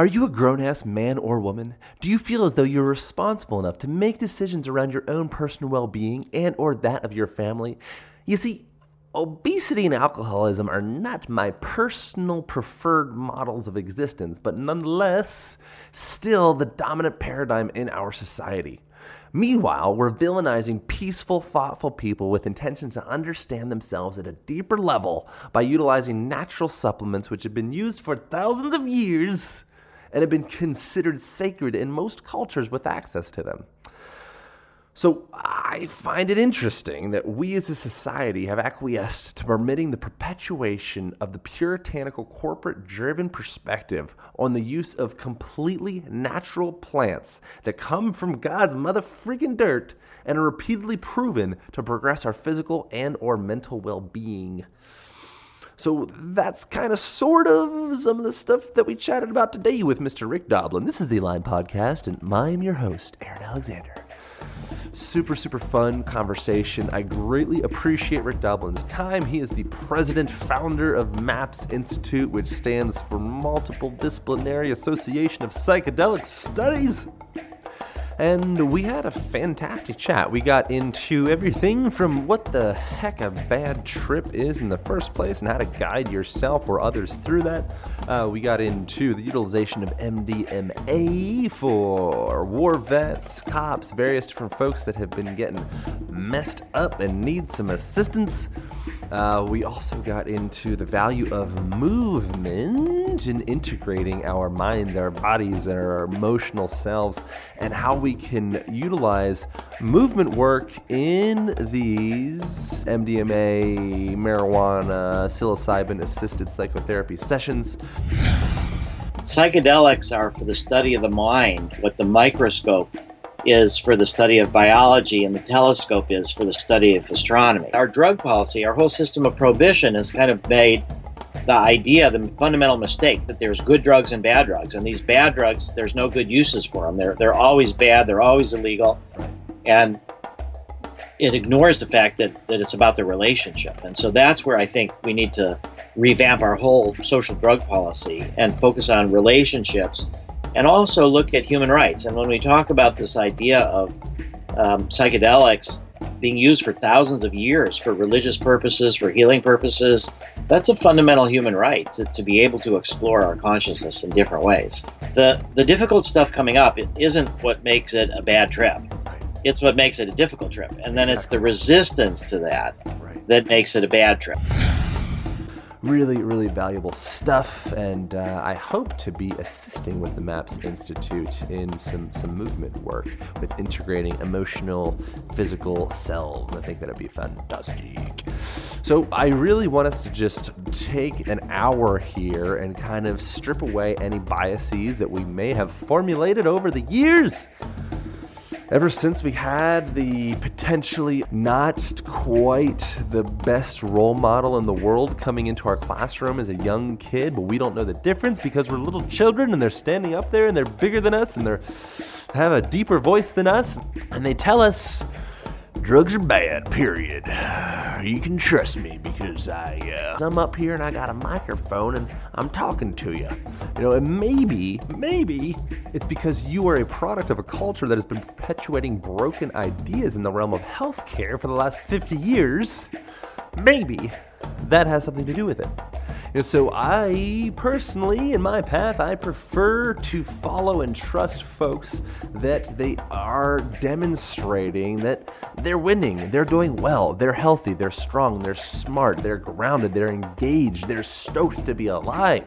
Are you a grown ass man or woman? Do you feel as though you're responsible enough to make decisions around your own personal well being and or that of your family? You see, Obesity and alcoholism are not my personal preferred models of existence, but nonetheless, still the dominant paradigm in our society. Meanwhile, we're villainizing peaceful, thoughtful people with intentions to understand themselves at a deeper level by utilizing natural supplements which have been used for thousands of years and have been considered sacred in most cultures with access to them. So I find it interesting that we as a society have acquiesced to permitting the perpetuation of the puritanical corporate driven perspective on the use of completely natural plants that come from God's mother freaking dirt and are repeatedly proven to progress our physical and or mental well-being. So that's kind of sort of some of the stuff that we chatted about today with Mr. Rick Doblin. This is the Align Podcast, and I am your host, Aaron Alexander. Super, super fun conversation. I greatly appreciate Rick Doblin's time. He is the president founder of MAPS Institute, which stands for Multiple Disciplinary Association of Psychedelic Studies. And we had a fantastic chat. We got into everything from what the heck a bad trip is in the first place and how to guide yourself or others through that. Uh, we got into the utilization of MDMA for war vets, cops, various different folks that have been getting messed up and need some assistance. Uh, we also got into the value of movement in integrating our minds, our bodies, and our emotional selves, and how we can utilize movement work in these MDMA, marijuana, psilocybin assisted psychotherapy sessions. Psychedelics are for the study of the mind, what the microscope is for the study of biology and the telescope is for the study of astronomy. Our drug policy, our whole system of prohibition has kind of made the idea, the fundamental mistake that there's good drugs and bad drugs, and these bad drugs, there's no good uses for them. They're they're always bad. They're always illegal, and it ignores the fact that that it's about the relationship. And so that's where I think we need to revamp our whole social drug policy and focus on relationships and also look at human rights. And when we talk about this idea of um, psychedelics being used for thousands of years for religious purposes, for healing purposes, that's a fundamental human right to, to be able to explore our consciousness in different ways. The, the difficult stuff coming up is isn't what makes it a bad trip. It's what makes it a difficult trip. And then it's the resistance to that that makes it a bad trip really, really valuable stuff. And uh, I hope to be assisting with the MAPS Institute in some, some movement work with integrating emotional, physical selves. I think that'd be fantastic. So I really want us to just take an hour here and kind of strip away any biases that we may have formulated over the years ever since we had the potentially not quite the best role model in the world coming into our classroom as a young kid, but we don't know the difference because we're little children and they're standing up there and they're bigger than us and they have a deeper voice than us. And they tell us drugs are bad, period. You can trust me because I, uh, I'm up here and I got a microphone and I'm talking to you. You know, and maybe, maybe it's because you are a product of a culture that has been perpetuating broken ideas in the realm of healthcare for the last 50 years. Maybe that has something to do with it. And so I personally, in my path, I prefer to follow and trust folks that they are demonstrating that they're winning, they're doing well, they're healthy, they're strong, they're smart, they're grounded, they're engaged, they're stoked to be alive.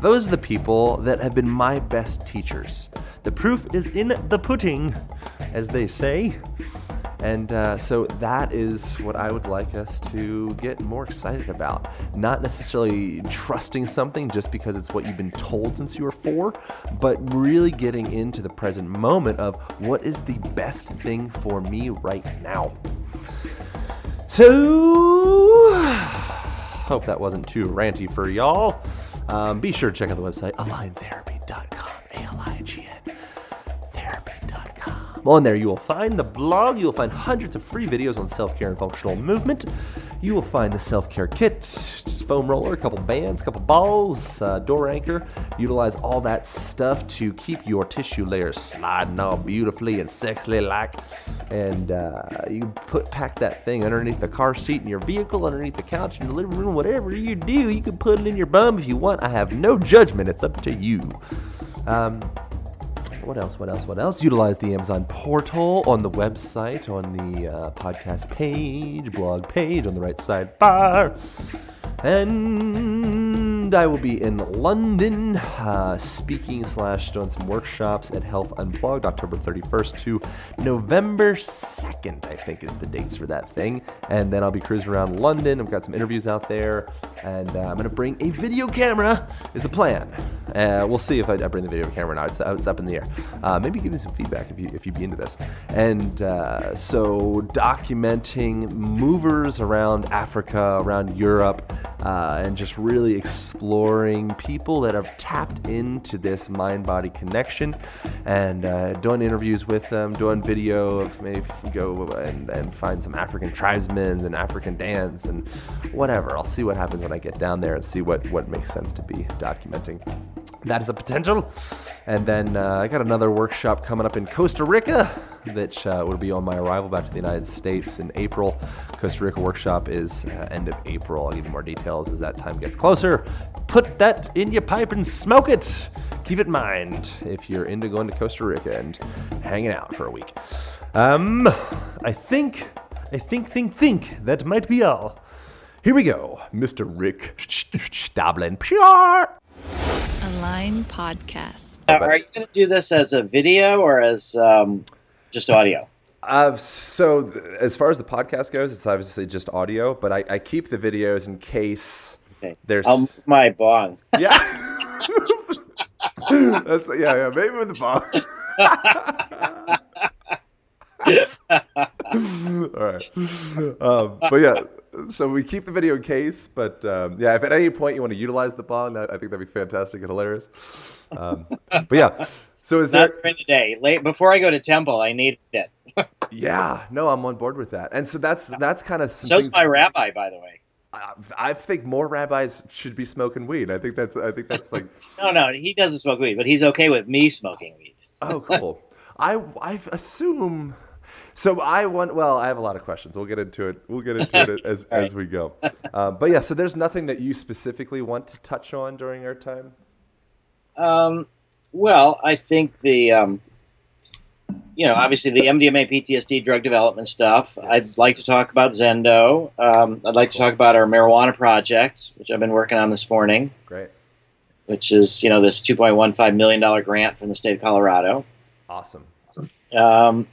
Those are the people that have been my best teachers. The proof is in the pudding, as they say. And uh, so that is what I would like us to get more excited about. Not necessarily trusting something just because it's what you've been told since you were four, but really getting into the present moment of what is the best thing for me right now. So, hope that wasn't too ranty for y'all. Um, be sure to check out the website aligntherapy.com. A L I G N. On there, you will find the blog. You will find hundreds of free videos on self care and functional movement. You will find the self care kit, foam roller, a couple bands, a couple balls, uh, door anchor. Utilize all that stuff to keep your tissue layers sliding all beautifully and sexily like. And uh, you put pack that thing underneath the car seat in your vehicle, underneath the couch in your living room, whatever you do. You can put it in your bum if you want. I have no judgment. It's up to you. Um, what else? What else? What else? Utilize the Amazon portal on the website, on the uh, podcast page, blog page on the right side bar. And I will be in London uh, speaking slash doing some workshops at Health Unplugged October 31st to November 2nd, I think is the dates for that thing. And then I'll be cruising around London. I've got some interviews out there. And uh, I'm going to bring a video camera, is the plan. Uh, we'll see if I, I, bring the video camera now. It's, it's up in the air. Uh, maybe give me some feedback if you if you be into this. And uh, so documenting movers around Africa, around Europe, uh, and just really exploring people that have tapped into this mind-body connection, and uh, doing interviews with them, doing video of maybe go and, and find some African tribesmen and African dance and whatever. I'll see what happens when I get down there and see what what makes sense to be documenting that is a potential. And then uh, I got another workshop coming up in Costa Rica, which uh, will be on my arrival back to the United States in April. Costa Rica workshop is uh, end of April. I'll give you more details as that time gets closer. Put that in your pipe and smoke it. Keep it in mind if you're into going to Costa Rica and hanging out for a week. Um, I think, I think, think, think that might be all. Here we go, Mr. Rick Doblin. Pure. Align Podcast. Uh, are you going to do this as a video or as um, just audio? Uh, so as far as the podcast goes, it's obviously just audio, but I, I keep the videos in case okay. there's I'll my bong. Yeah. That's yeah, yeah, maybe with the bong. All right. Um, but yeah, so we keep the video case, but um, yeah, if at any point you want to utilize the bond, I, I think that'd be fantastic and hilarious. Um, but yeah, so is there during the day late before I go to temple? I need it. yeah, no, I'm on board with that, and so that's that's kind of so's my rabbi, by the way. I, I think more rabbis should be smoking weed. I think that's I think that's like no, no, he doesn't smoke weed, but he's okay with me smoking weed. oh, cool. I I assume so I want. Well, I have a lot of questions. We'll get into it. We'll get into it as as we go. Um, but yeah, so there's nothing that you specifically want to touch on during our time. Um, well, I think the um, you know, obviously the MDMA PTSD drug development stuff. Yes. I'd like to talk about Zendo. Um, I'd like to talk about our marijuana project, which I've been working on this morning. Great. Which is, you know, this $2.15 million grant from the state of Colorado. Awesome. awesome. Um,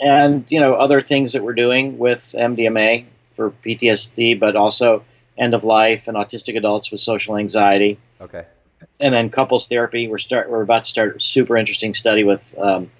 and you know other things that we're doing with MDMA for PTSD, but also end of life and autistic adults with social anxiety. Okay. And then couples therapy. We're start. We're about to start a super interesting study with um,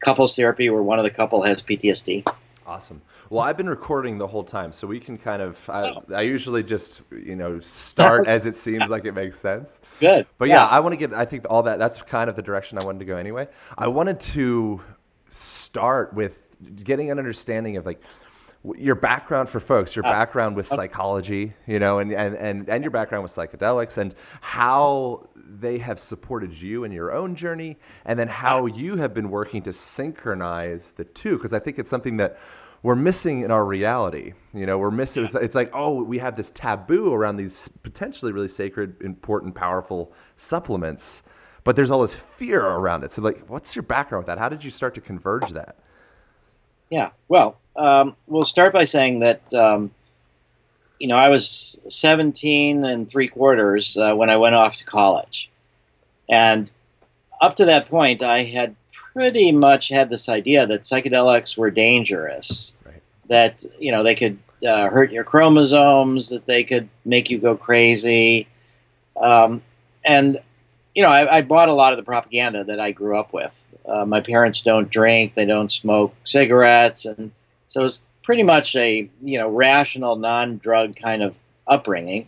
couples therapy, where one of the couple has PTSD. Awesome. Well, I've been recording the whole time, so we can kind of. I, I usually just you know start as it seems like it makes sense. Good. But yeah, yeah I want to get. I think all that. That's kind of the direction I wanted to go anyway. I wanted to start with getting an understanding of like your background for folks, your uh, background with psychology, you know, and, and, and, and your background with psychedelics and how they have supported you in your own journey and then how you have been working to synchronize the two. Because I think it's something that we're missing in our reality. You know, we're missing, it's, it's like, oh, we have this taboo around these potentially really sacred, important, powerful supplements but there's all this fear around it. So, like, what's your background with that? How did you start to converge that? Yeah, well, um, we'll start by saying that um, you know I was 17 and three quarters uh, when I went off to college, and up to that point, I had pretty much had this idea that psychedelics were dangerous, Right. that you know they could uh, hurt your chromosomes, that they could make you go crazy, um, and you know I, I bought a lot of the propaganda that I grew up with. Uh, my parents don't drink, they don't smoke cigarettes, and so it's pretty much a you know rational, non-drug kind of upbringing.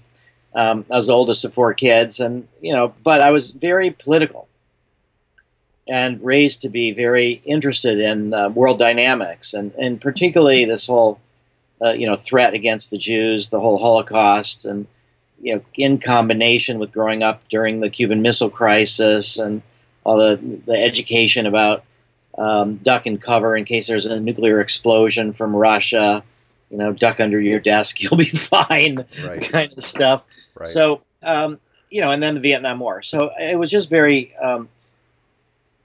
Um, I was the oldest of four kids, and you know, but I was very political and raised to be very interested in uh, world dynamics, and and particularly this whole uh, you know threat against the Jews, the whole Holocaust, and you know in combination with growing up during the Cuban Missile Crisis and all the the education about um, duck and cover in case there's a nuclear explosion from Russia. You know, duck under your desk, you'll be fine, Right. kind of stuff. Right. So, um, you know, and then the Vietnam War. So it was just very um,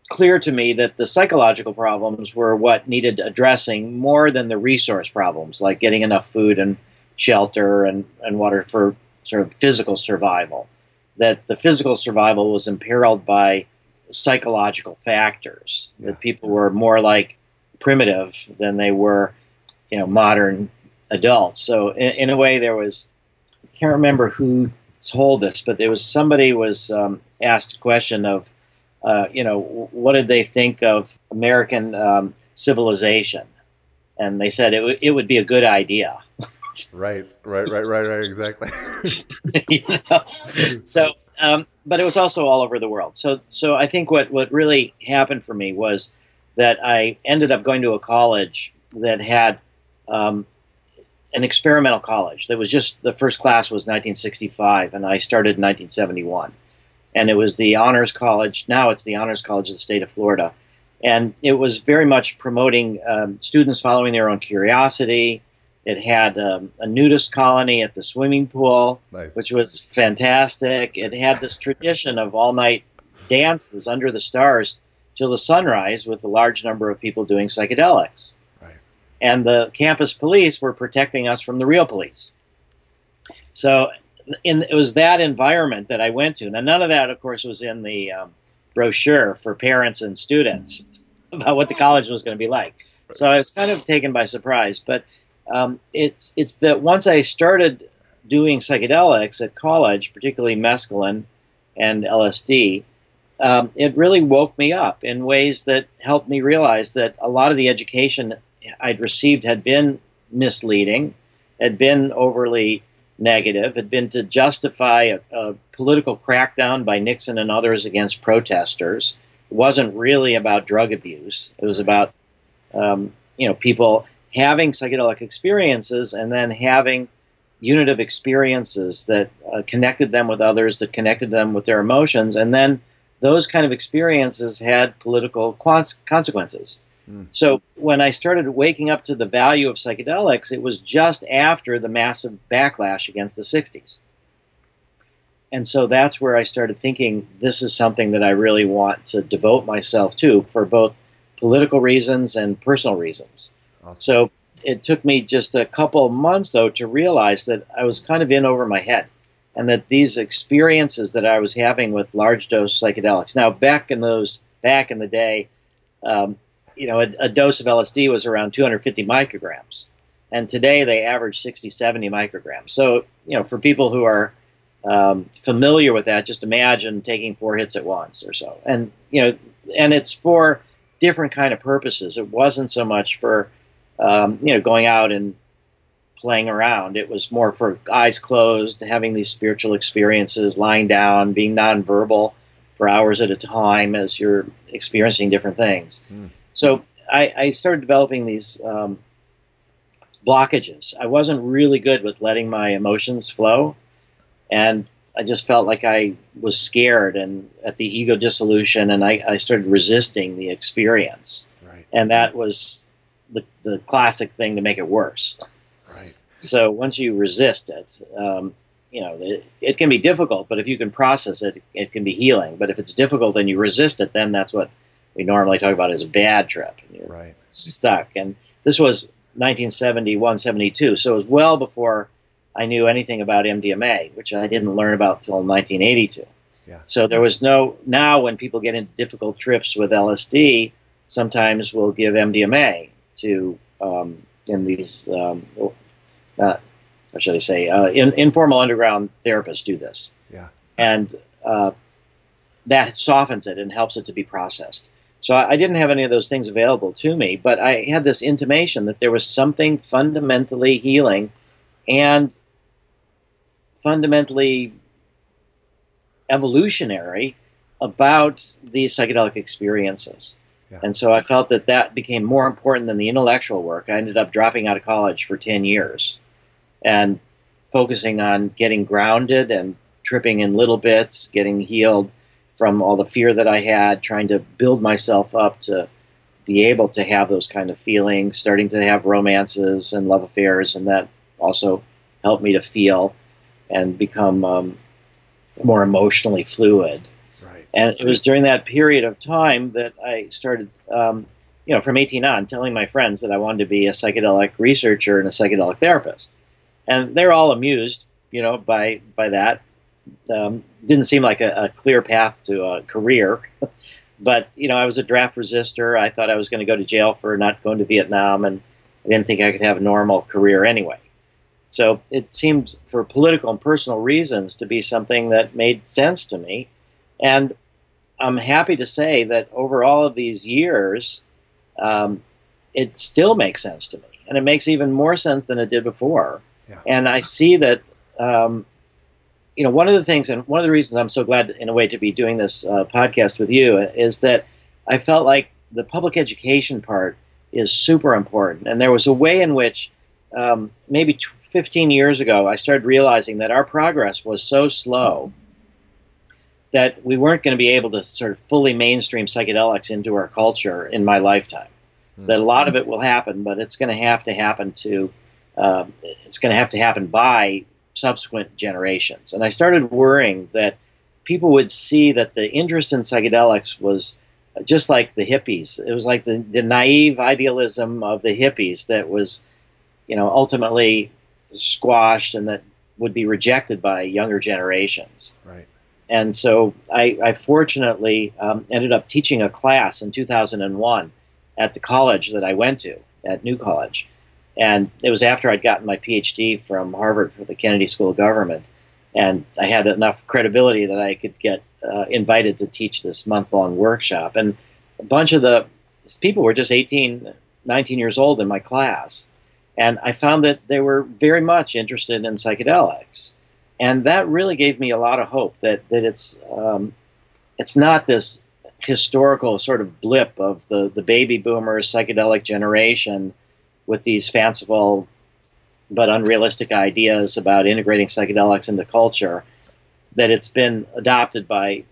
clear to me that the psychological problems were what needed addressing more than the resource problems, like getting enough food and shelter and, and water for sort of physical survival. That the physical survival was imperiled by psychological factors. Yeah. That people were more like primitive than they were, you know, modern adults. So in, in a way, there was I can't remember who told this, but there was somebody was um, asked a question of, uh, you know, what did they think of American um, civilization, and they said it, w- it would be a good idea. right. Right. Right. Right. Right. Exactly. you know? So, um, but it was also all over the world. So, so I think what what really happened for me was that I ended up going to a college that had um, an experimental college. That was just the first class was 1965, and I started in 1971, and it was the honors college. Now it's the honors college of the state of Florida, and it was very much promoting um, students following their own curiosity. It had um, a nudist colony at the swimming pool nice. which was fantastic. It had this tradition of all night dances under the stars till the sunrise with a large number of people doing psychedelics. Right. And the campus police were protecting us from the real police. So in, it was that environment that I went to. Now, none of that, of course, was in the um, brochure for parents and students about what the college was going to be like. So I was kind of taken by surprise. But um, it's it's that once I started doing psychedelics at college, particularly mescaline and LSD, um, it really woke me up in ways that helped me realize that a lot of the education I'd received had been misleading, had been overly negative, had been to justify a, a political crackdown by Nixon and others against protesters. It wasn't really about drug abuse. It was about um, you know people having psychedelic experiences and then having unitive experiences that uh, connected them with others, that connected them with their emotions, and then those kind of experiences had political cons- consequences. Mm. So when I started waking up to the value of psychedelics, it was just after the massive backlash against the 60s. And so that's where I started thinking this is something that I really want to devote myself to for both political reasons and personal reasons. Awesome. So it took me just a couple of months, though, to realize that I was kind of in over my head and that these experiences that I was having with large dose psychedelics. Now, back in those, back in the day, um, you know, a, a dose of LSD was around 250 micrograms. And today they average 60, 70 micrograms. So, you know, for people who are um, familiar with that, just imagine taking four hits at once or so. And, you know, and it's for different kind of purposes. It wasn't so much for, um, you know, going out and playing around. It was more for eyes closed, having these spiritual experiences, lying down, being nonverbal for hours at a time as you're experiencing different things. Mm. So I, I started developing these um, blockages. I wasn't really good with letting my emotions flow, and I just felt like I was scared and at the ego dissolution, and I, I started resisting the experience, Right. and that was the, classic thing to make it worse. Right. So once you resist it, um, you know, it, it can be difficult, but if you can process it, it can be healing. But if it's difficult and you resist it, then that's what we normally talk about as a bad trip. And you're Right. stuck. And this was 1971, 72. So it was well before I knew anything about MDMA, which I didn't learn about until 1982. Yeah. So there was no, now when people get into difficult trips with LSD, sometimes we'll give MDMA to um, in these um, uh, how should I say uh, in, informal underground therapists do this. Yeah. And uh, that softens it and helps it to be processed. So I, I didn't have any of those things available to me, but I had this intimation that there was something fundamentally healing and fundamentally evolutionary about these psychedelic experiences. And so I felt that that became more important than the intellectual work. I ended up dropping out of college for 10 years and focusing on getting grounded and tripping in little bits, getting healed from all the fear that I had, trying to build myself up to be able to have those kind of feelings, starting to have romances and love affairs, and that also helped me to feel and become um, more emotionally fluid. And it was during that period of time that I started, um, you know, from 18 on, telling my friends that I wanted to be a psychedelic researcher and a psychedelic therapist. And they're all amused, you know, by by that. Um, didn't seem like a, a, clear path to a career, but you know, I was a draft resistor. I thought I was going to go to jail for not going to Vietnam, and I didn't think I could have a normal career anyway. So it seemed, for political and personal reasons, to be something that made sense to me. And I'm happy to say that over all of these years, um, it still makes sense to me. And it makes even more sense than it did before. Yeah. And I see that, um, you know, one of the things, and one of the reasons I'm so glad, in a way, to be doing this uh, podcast with you is that I felt like the public education part is super important. And there was a way in which um, maybe 15 years ago, I started realizing that our progress was so slow that we weren't going to be able to sort of fully mainstream psychedelics into our culture in my lifetime. Mm-hmm. That a lot of it will happen, but it's going to have to happen to uh, it's going to have to happen by subsequent generations. And I started worrying that people would see that the interest in psychedelics was just like the hippies. It was like the, the naive idealism of the hippies that was, you know, ultimately squashed and that would be rejected by younger generations. Right. And so I, I fortunately um, ended up teaching a class in 2001 at the college that I went to, at New College. And it was after I'd gotten my PhD from Harvard for the Kennedy School of Government. And I had enough credibility that I could get uh, invited to teach this month long workshop. And a bunch of the people were just 18, 19 years old in my class. And I found that they were very much interested in psychedelics. And that really gave me a lot of hope that, that it's, um, it's not this historical sort of blip of the, the baby boomers psychedelic generation with these fanciful but unrealistic ideas about integrating psychedelics into culture that it's been adopted by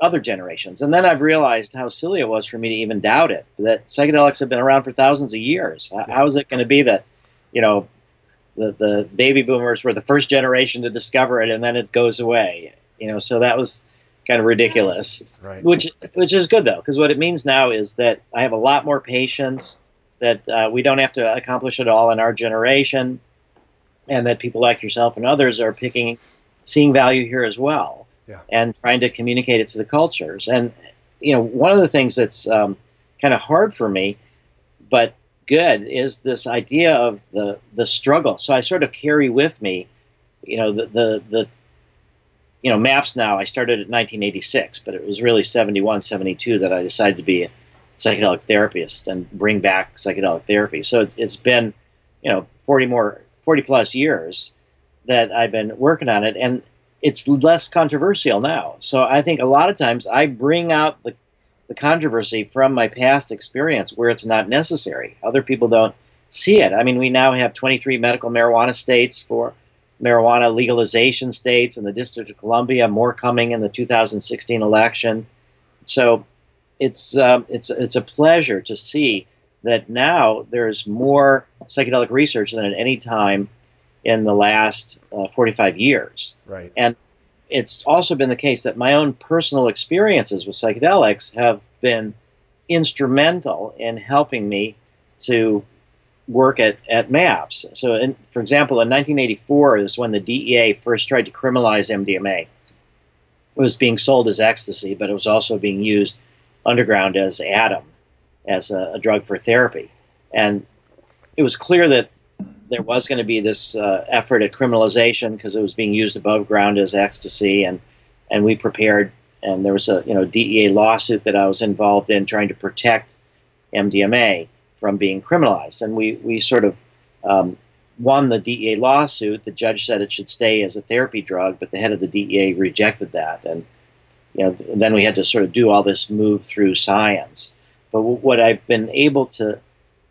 other generations. And then I've realized how silly it was for me to even doubt it, that psychedelics have been around for thousands of years. How is it going to be that, you know, the, the baby boomers were the first generation to discover it and then it goes away? You know, so that was kind of ridiculous. Right. Which which is good though, because what it means now is that I have a lot more patience that uh, we don't have to accomplish it all in our generation, and that people like yourself and others are picking, seeing value here as well, yeah. and trying to communicate it to the cultures. And you know, one of the things that's um, kind of hard for me, but good, is this idea of the the struggle. So I sort of carry with me, you know, the the, the you know, MAPS now, I started at 1986, but it was really 71, 72 that I decided to be a psychedelic therapist and bring back psychedelic therapy. So it's been, you know, 40 more, 40 plus years that I've been working on it, and it's less controversial now. So I think a lot of times I bring out the, the controversy from my past experience where it's not necessary. Other people don't see it. I mean, we now have 23 medical marijuana states for marijuana legalization states in the District of Columbia, more coming in the 2016 election. So it's um, it's it's a pleasure to see that now there's more psychedelic research than at any time in the last uh, 45 years. Right. And it's also been the case that my own personal experiences with psychedelics have been instrumental in helping me to work at, at MAPS. So, in, for example, in 1984 is when the DEA first tried to criminalize MDMA. It was being sold as ecstasy, but it was also being used underground as Adam. as a, a drug for therapy. And it was clear that there was going to be this uh, effort at criminalization because it was being used above ground as ecstasy, and and we prepared. And there was a you know DEA lawsuit that I was involved in trying to protect MDMA from being criminalized, and we we sort of um, won the DEA lawsuit. The judge said it should stay as a therapy drug, but the head of the DEA rejected that, and you know then we had to sort of do all this move through science. But w- what I've been able to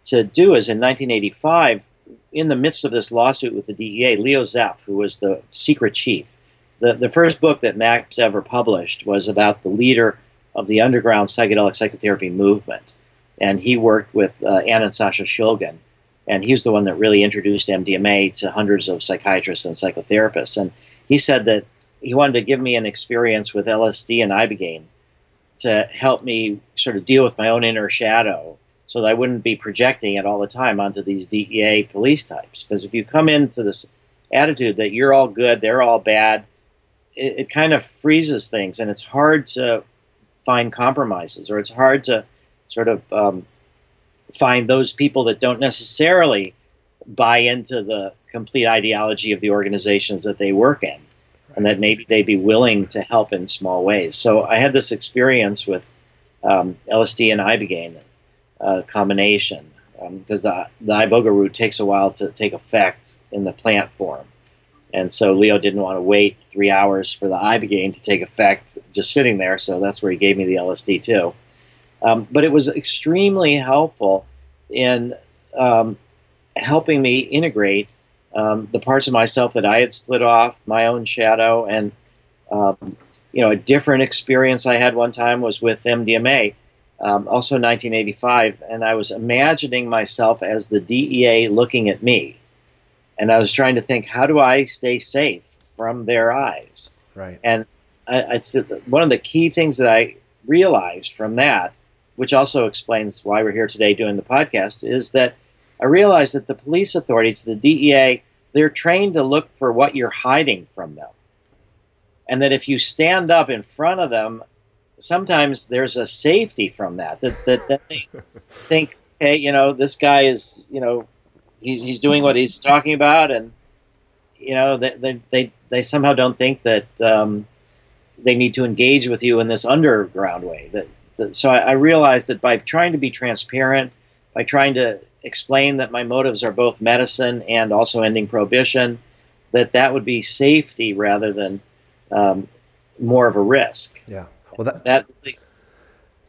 to do is in 1985 in the midst of this lawsuit with the DEA, Leo Zeff, who was the secret chief, the, the first book that MAPS ever published was about the leader of the underground psychedelic psychotherapy movement. And he worked with uh, Anna and Sasha Shulgin. And he's the one that really introduced MDMA to hundreds of psychiatrists and psychotherapists. And he said that he wanted to give me an experience with LSD and Ibogaine to help me sort of deal with my own inner shadow so that I wouldn't be projecting it all the time onto these DEA police types. Because if you come into this attitude that you're all good, they're all bad, it, it, kind of freezes things, and it's hard to find compromises, or it's hard to sort of um, find those people that don't necessarily buy into the complete ideology of the organizations that they work in, and that maybe they'd be willing to help in small ways. So I had this experience with um, LSD and Ibogaine uh, combination because um, the, the iboga root takes a while to take effect in the plant form. And so Leo didn't want to wait three hours for the ibogaine to take effect just sitting there, so that's where he gave me the LSD too. Um, but it was extremely helpful in um, helping me integrate um, the parts of myself that I had split off, my own shadow, and um, you know a different experience I had one time was with MDMA um, also 1985, and I was imagining myself as the DEA looking at me, and I was trying to think, how do I stay safe from their eyes? Right. And I, it's one of the key things that I realized from that, which also explains why we're here today doing the podcast, is that I realized that the police authorities, the DEA, they're trained to look for what you're hiding from them. And that if you stand up in front of them sometimes there's a safety from that that that, that they think hey you know this guy is you know he's, he's doing what he's talking about and you know they they they, they somehow don't think that um, they need to engage with you in this underground way that, that so I, I realized that by trying to be transparent by trying to explain that my motives are both medicine and also ending prohibition that that would be safety rather than um, more of a risk. Yeah well, that, that really,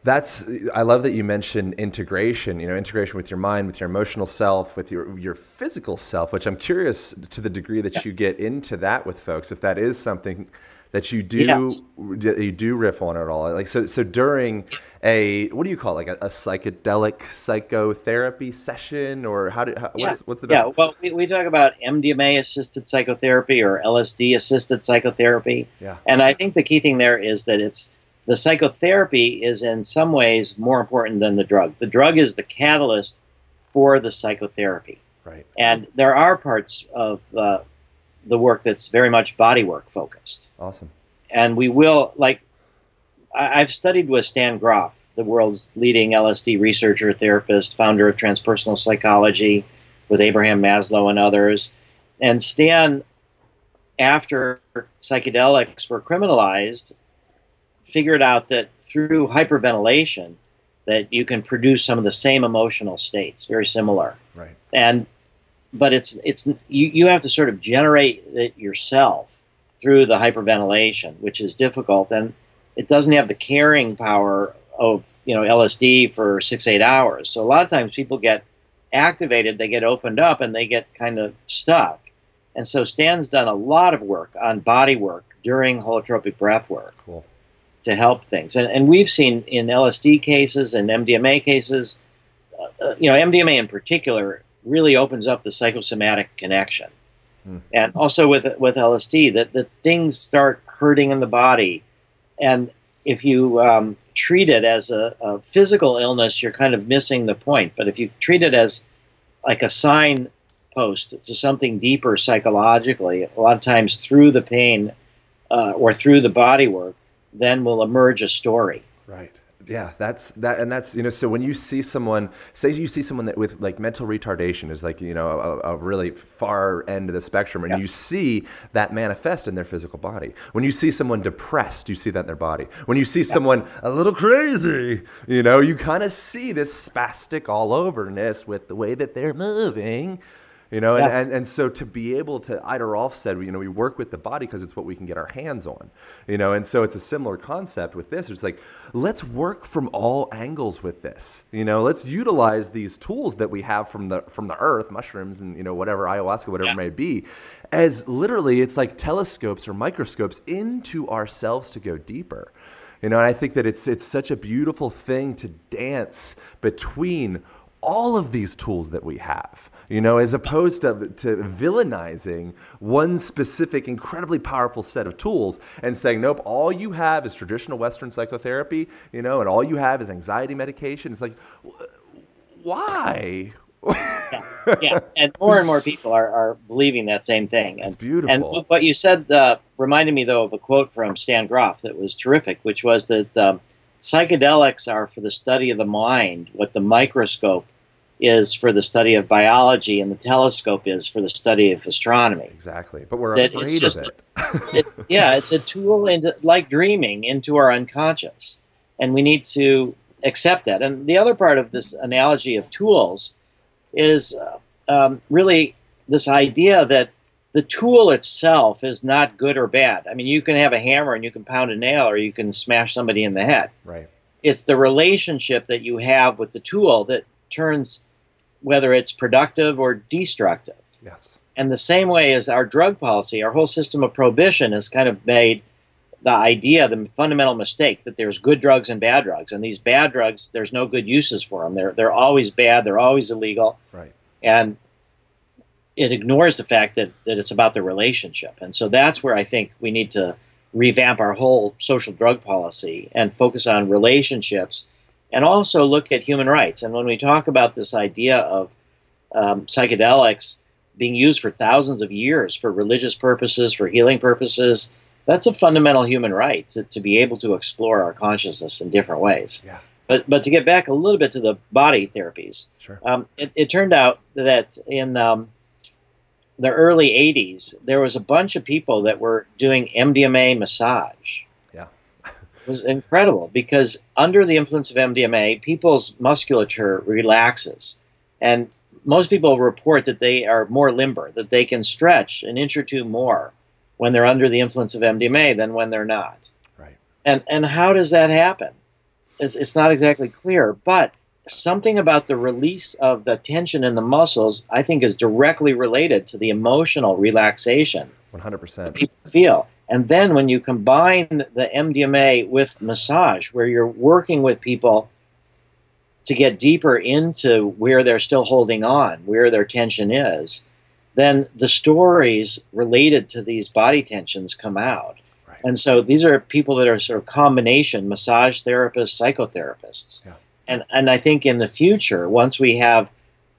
that's I love that you mentioned integration. You know, integration with your mind, with your emotional self, with your your physical self. Which I'm curious to the degree that you get into that with folks. If that is something that you do yes. you do riff on at all. Like so so during a what do you call it? like a, a psychedelic psychotherapy session or how do how, yeah. what's, what's the best? Yeah, well we, we talk about MDMA assisted psychotherapy or LSD assisted psychotherapy. Yeah. And I think the key thing there is that it's the psychotherapy is in some ways more important than the drug. The drug is the catalyst for the psychotherapy. Right. And there are parts of uh, the work that's very much body work focused. Awesome. And we will, like, I, have studied with Stan Grof, the world's leading LSD researcher, therapist, founder of transpersonal psychology, with Abraham Maslow and others. And Stan, after psychedelics were criminalized, figured out that through hyperventilation that you can produce some of the same emotional states, very similar. Right. And but it's it's you, you have to sort of generate it yourself through the hyperventilation, which is difficult, and it doesn't have the carrying power of you know LSD for six eight hours. So a lot of times people get activated, they get opened up, and they get kind of stuck. And so Stan's done a lot of work on body work during holotropic breath work. Cool to help things. And, and we've seen in LSD cases and MDMA cases, uh, uh you know, MDMA in particular really opens up the psychosomatic connection. Mm. And also with with LSD, that, that things start hurting in the body. And if you um, treat it as a, a physical illness, you're kind of missing the point. But if you treat it as like a signpost to something deeper psychologically, a lot of times through the pain uh, or through the body work, then will emerge a story. Right. yeah that's that and that's you know so when you see someone say you see someone that with like mental retardation is like you know a, a really far end of the spectrum and Yeah. you see that manifest in their physical body when you see someone depressed you see that in their body when you see someone a little crazy you know you kind of see this spastic all overness with the way that they're moving you know, and, and, and so to be able to, Ida Rolf said, you know, we work with the body because it's what we can get our hands on, you know, and so it's a similar concept with this. It's like, let's work from all angles with this, you know, let's utilize these tools that we have from the, from the earth, mushrooms and, you know, whatever, ayahuasca, whatever Yeah. it may be, as literally it's like telescopes or microscopes into ourselves to go deeper. You know, and I think that it's it's such a beautiful thing to dance between all of these tools that we have. You know, as opposed to, to villainizing one specific incredibly powerful set of tools and saying, nope, all you have is traditional Western psychotherapy, you know, and all you have is anxiety medication. It's like, wh- why? yeah, yeah. And more and more people are, are believing that same thing. And, It's beautiful. And what you said uh, reminded me, though, of a quote from Stan Grof that was terrific, which was that um, psychedelics are for the study of the mind what the microscope is for the study of biology and the telescope is for the study of astronomy. Exactly. But we're That afraid of it. It, yeah, it's a tool into, like dreaming into our unconscious. And we need to accept that. And the other part of this analogy of tools is uh, um, really this idea that the tool itself is not good or bad. I mean, you can have a hammer and you can pound a nail or you can smash somebody in the head. right. It's the relationship that you have with the tool that turns whether it's productive or destructive. Yes. And the same way as our drug policy, our whole system of prohibition has kind of made the idea, the fundamental mistake that there's good drugs and bad drugs, and these bad drugs, there's no good uses for them. They're they're always bad. They're always illegal, Right. and it ignores the fact that that it's about the relationship. And so that's where I think we need to revamp our whole social drug policy and focus on relationships, and also look at human rights. And when we talk about this idea of um, psychedelics being used for thousands of years for religious purposes, for healing purposes. That's a fundamental human right to, to be able to explore our consciousness in different ways. Yeah. But, but to get back a little bit to the body therapies, Sure. um, it, it turned out that in um, the early 80s, there was a bunch of people that were doing MDMA massage. Was incredible because under the influence of MDMA, people's musculature relaxes. And most people report that they are more limber, that they can stretch an inch or two more when they're under the influence of MDMA than when they're not. Right. And and how does that happen? It's, it's not exactly clear, but something about the release of the tension in the muscles, I think, is directly related to the emotional relaxation One hundred percent. people feel. And then when you combine the MDMA with massage, where you're working with people to get deeper into where they're still holding on, where their tension is, then the stories related to these body tensions come out. Right. And so these are people that are sort of combination massage therapists, psychotherapists. Yeah. And and I think in the future, once we have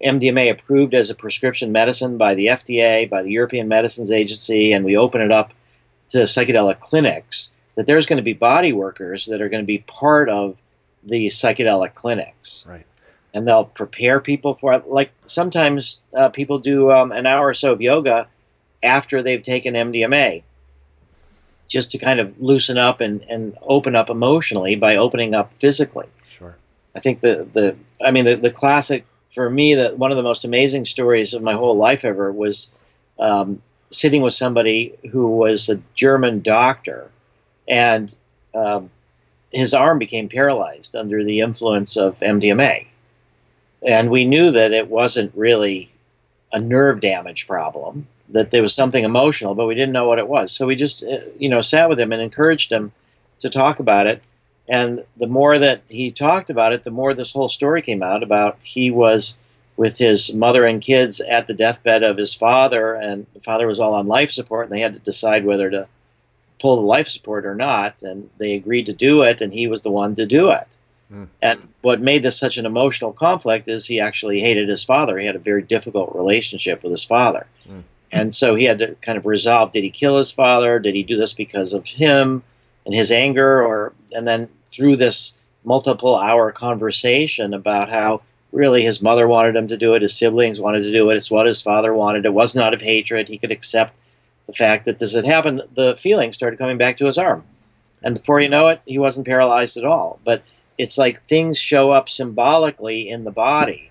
MDMA approved as a prescription medicine by the FDA, by the European Medicines Agency, and we open it up to psychedelic clinics, that there's going to be body workers that are going to be part of the psychedelic clinics. Right. And they'll prepare people for it. Like sometimes uh, people do um, an hour or so of yoga after they've taken MDMA just to kind of loosen up and, and open up emotionally by opening up physically. Sure. I think the the I mean the, the classic for me that one of the most amazing stories of my whole life ever was um, sitting with somebody who was a German doctor, and um, his arm became paralyzed under the influence of MDMA, and we knew that it wasn't really a nerve damage problem that there was something emotional but we didn't know what it was. So we just uh, you know sat with him and encouraged him to talk about it. And the more that he talked about it, the more this whole story came out about he was with his mother and kids at the deathbed of his father, and the father was all on life support, and they had to decide whether to pull the life support or not. And they agreed to do it, and he was the one to do it. Mm. And what made this such an emotional conflict is he actually hated his father. He had a very difficult relationship with his father. Mm. And so he had to kind of resolve did he kill his father? Did he do this because of him and his anger? Or and then through this multiple hour conversation about how really his mother wanted him to do it, his siblings wanted to do it, it's what his father wanted. It wasn't out of hatred. He could accept the fact that this had happened. The feeling started coming back to his arm. And before you know it, he wasn't paralyzed at all. But it's like things show up symbolically in the body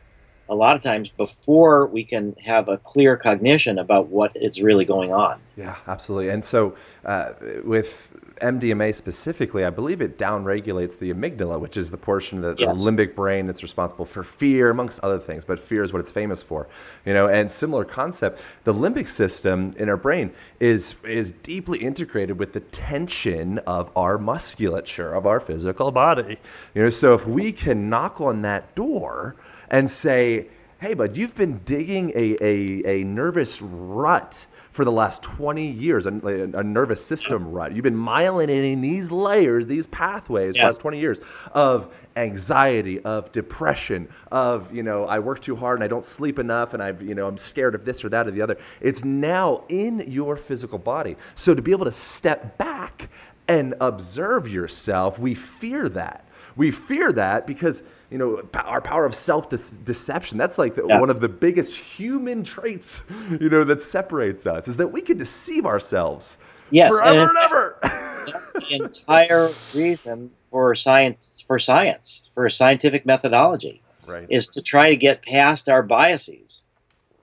a lot of times before we can have a clear cognition about what is really going on. Yeah, absolutely. And so uh, with MDMA specifically, I believe it downregulates the amygdala, which is the portion of the, yes. the, limbic brain that's responsible for fear, amongst other things. But fear is what it's famous for, you know. And similar concept, the limbic system in our brain is is deeply integrated with the tension of our musculature of our physical body, you know. So if we can knock on that door and say, "Hey, bud, you've been digging a a, a nervous rut." For the last 20 years, a, a nervous system rut. You've been myelinating these layers, these pathways yeah. for the last 20 years of anxiety, of depression, of, you know, I work too hard and I don't sleep enough and I've, you know, I'm scared of this or that or the other. It's now in your physical body. So to be able to step back and observe yourself, we fear that. We fear that because – you know, our power of self deception. That's like the, yeah. one of the biggest human traits, you know, that separates us is that we can deceive ourselves yes, forever and, and ever. That's the entire reason for science, for science, for scientific methodology, right. is to try to get past our biases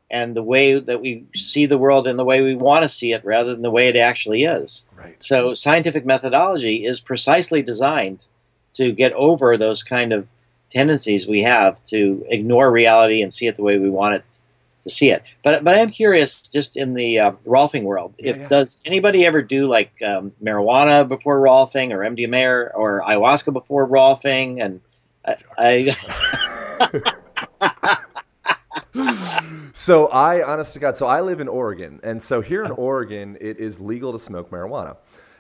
and the way that we see the world and the way we want to see it rather than the way it actually is. Right. So scientific methodology is precisely designed to get over those kind of tendencies we have to ignore reality and see it the way we want it to see it. But but I'm curious, just in the uh, rolfing world, yeah, if yeah. does anybody ever do like um, marijuana before rolfing, or MDMA, or, or ayahuasca before rolfing? And I. I so I, honest to God, so I live in Oregon, and so here in Oregon, it is legal to smoke marijuana.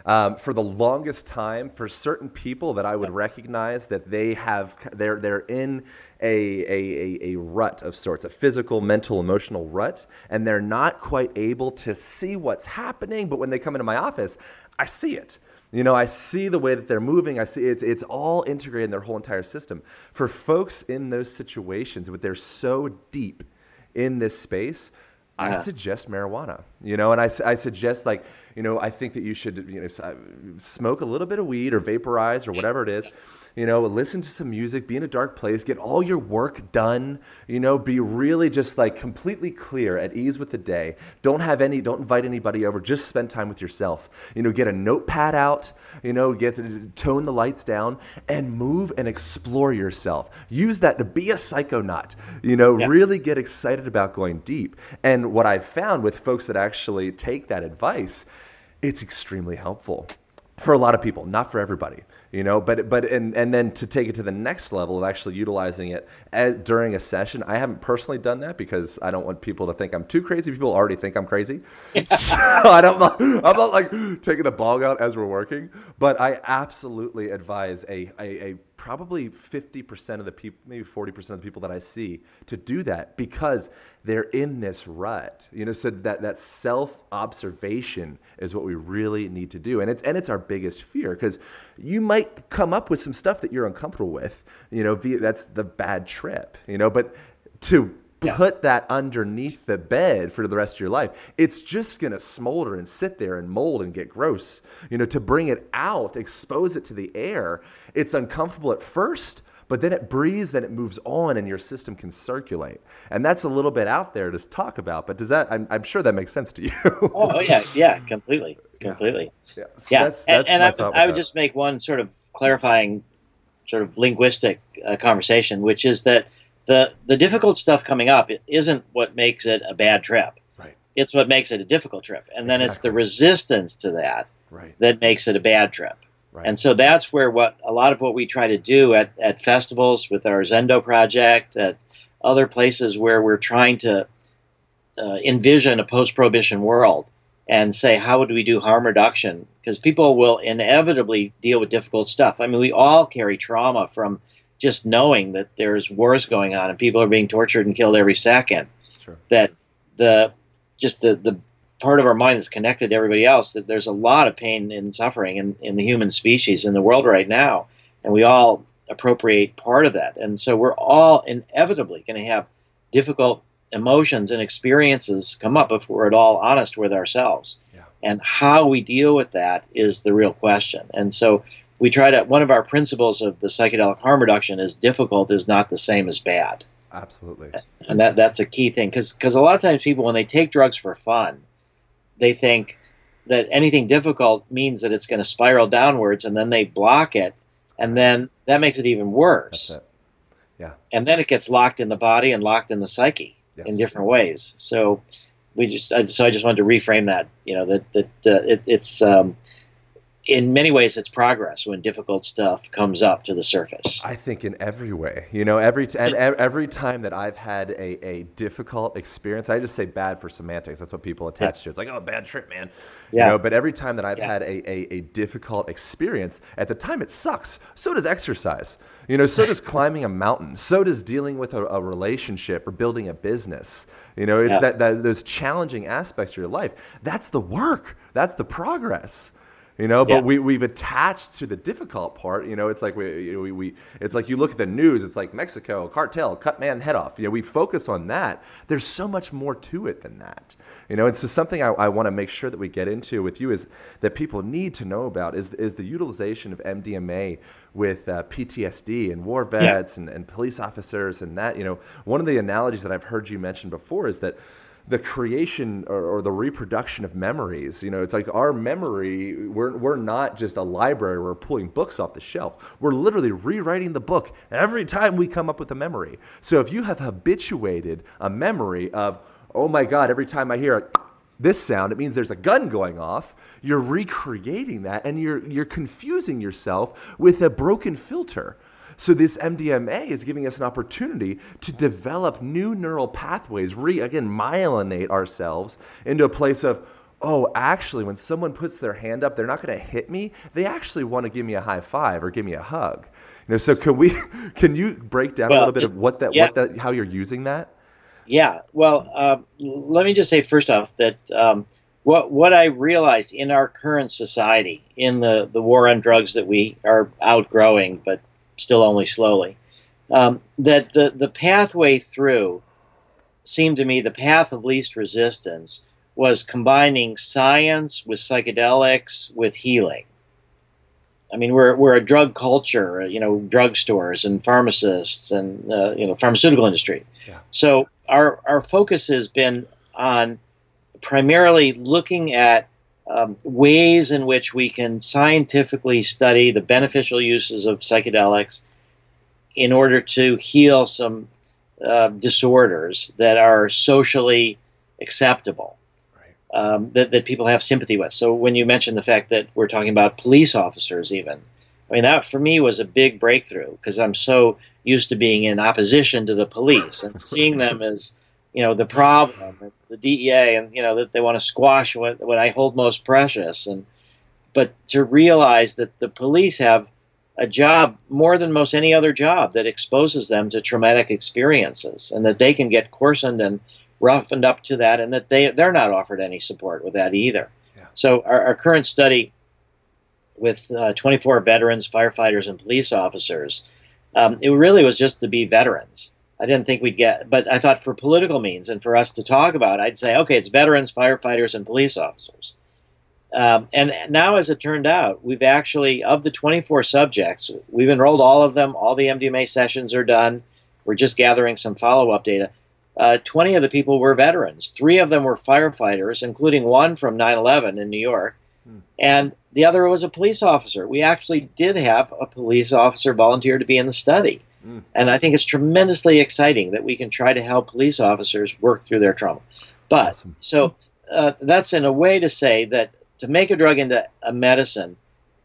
Um, for the longest time, for certain people that I would recognize that they have, they're, they're in a, a, a, rut of sorts, a physical, mental, emotional rut, and they're not quite able to see what's happening. But when they come into my office, I see it. You know, I see the way that they're moving. I see it's, it's all integrated in their whole entire system. For folks in those situations, but they're so deep in this space, I suggest marijuana, you know, and I, I suggest like, you know, I think that you should, you know, uh, smoke a little bit of weed or vaporize or whatever it is you know, listen to some music, be in a dark place, get all your work done, you know, be really just like completely clear, at ease with the day. Don't have any, don't invite anybody over, just spend time with yourself. You know, get a notepad out, you know, get the, tone the lights down and move and explore yourself. Use that to be a psychonaut, you know, yeah. really get excited about going deep. And what I've found with folks that actually take that advice, it's extremely helpful for a lot of people, not for everybody you know but but and and then to take it to the next level of actually utilizing it as, during a session i haven't personally done that because i don't want people to think i'm too crazy. People already think i'm crazy. So i don't i'm not like taking the ball out as we're working but i absolutely advise a, a, a probably 50% of the people, maybe 40% of the people that I see to do that because they're in this rut. You know, so that, that self observation is what we really need to do. And it's, and it's our biggest fear because you might come up with some stuff that you're uncomfortable with, you know, that's the bad trip, you know, but to yeah. put that underneath the bed for the rest of your life. It's just going to smolder and sit there and mold and get gross. You know, to bring it out, expose it to the air, it's uncomfortable at first, but then it breathes and it moves on and your system can circulate. And that's a little bit out there to talk about, but does that, I'm, I'm sure that makes sense to you. oh, oh, yeah, yeah, completely, completely. Yeah, yeah. So yeah. That's, that's and, and I, I would just make one sort of clarifying, sort of linguistic uh, conversation, which is that the the difficult stuff coming up isn't what makes it a bad trip. Right. It's what makes it a difficult trip, and then exactly. it's the resistance to that right. that makes it a bad trip. Right. And so that's where what a lot of what we try to do at, at festivals with our Zendo project, at other places where we're trying to uh, envision a post-prohibition world and say how would we do harm reduction because people will inevitably deal with difficult stuff. I mean, we all carry trauma from just knowing that there's wars going on and people are being tortured and killed every second. Sure. That the just the the part of our mind that's connected to everybody else. That there's a lot of pain and suffering in, in the human species in the world right now, and we all appropriate part of that. And so we're all inevitably going to have difficult emotions and experiences come up if we're at all honest with ourselves. Yeah. And how we deal with that is the real question. And so we try to, one of our principles of the psychedelic harm reduction is difficult is not the same as bad. Absolutely. And that, that's a key thing because because a lot of times people, when they take drugs for fun, they think that anything difficult means that it's going to spiral downwards and then they block it and then that makes it even worse. It. Yeah. And then it gets locked in the body and locked in the psyche Yes. in different ways. So we just I- so I just wanted to reframe that. You know that that uh, it, it's um, in many ways it's progress when difficult stuff comes up to the surface. I think in every way, you know, every t- and every time that I've had a, a difficult experience, I just say bad for semantics. That's what people attach to. It's like, oh, bad trip, man. Yeah. You know, but every time that I've Yeah. had a, a, a difficult experience, at the time it sucks. So does exercise. You know, so does climbing a mountain. So does dealing with a, a relationship or building a business. You know, it's Yeah. that, that those challenging aspects of your life. That's the work. That's the progress you know but Yeah. we, we've attached to the difficult part you know it's like we, you we, we it's like you look at the news it's like mexico cartel cut man head off. You know we focus on that. There's so much more to it than that. You know and so something i, I want to make sure that we get into with you is that people need to know about is, is the utilization of mdma with uh, ptsd and war vets and, and police officers and that. You know one of the analogies that i've heard you mention before is that the creation or, or the reproduction of memories. You know, it's like our memory, we're, we're not just a library, we're pulling books off the shelf. We're literally rewriting the book every time we come up with a memory. So if you have habituated a memory of, oh my God, every time I hear a this sound, it means there's a gun going off. You're recreating that and you're, you're confusing yourself with a broken filter. So this MDMA is giving us an opportunity to develop new neural pathways, re again myelinate ourselves into a place of, oh, actually, when someone puts their hand up, they're not going to hit me. They actually want to give me a high five or give me a hug. You know, so can we? Can you break down a little bit it- of what that, yeah. what that, how you're using that? Yeah. Well, uh, let me just say first off that um, what what I realized in our current society, in the the war on drugs that we are outgrowing, but still only slowly, um, that the the pathway through seemed to me the path of least resistance was combining science with psychedelics with healing. I mean, we're, we're a drug culture, you know, drugstores and pharmacists and, uh, you know, pharmaceutical industry. Yeah. So our, our focus has been on primarily looking at um, ways in which we can scientifically study the beneficial uses of psychedelics in order to heal some uh, disorders that are socially acceptable Right. um, that, that people have sympathy with. So when you mentioned the fact that we're talking about police officers, even, I mean, that for me was a big breakthrough because I'm so used to being in opposition to the police and seeing them as, you know, the problem, the DEA, and, you know, that they want to squash what, what I hold most precious. And, but to realize that the police have a job more than most any other job that exposes them to traumatic experiences and that they can get coarsened and roughened up to that and that they they're not offered any support with that either. Yeah. So our, our current study with uh, 24 veterans, firefighters, and police officers, um, it really was just to be veterans. I didn't think we'd get, but I thought for political means and for us to talk about, I'd say, okay, it's veterans, firefighters, and police officers. Um, and now, as it turned out, we've actually, of the 24 subjects, we've enrolled all of them. All the MDMA sessions are done. We're just gathering some follow up data. Uh, 20 of the people were veterans. Three of them were firefighters, including one from 9 11 in New York. And the other was a police officer. We actually did have a police officer volunteer to be in the study. Mm. And I think it's tremendously exciting that we can try to help police officers work through their trauma. But Awesome. so uh, that's in a way to say that to make a drug into a medicine,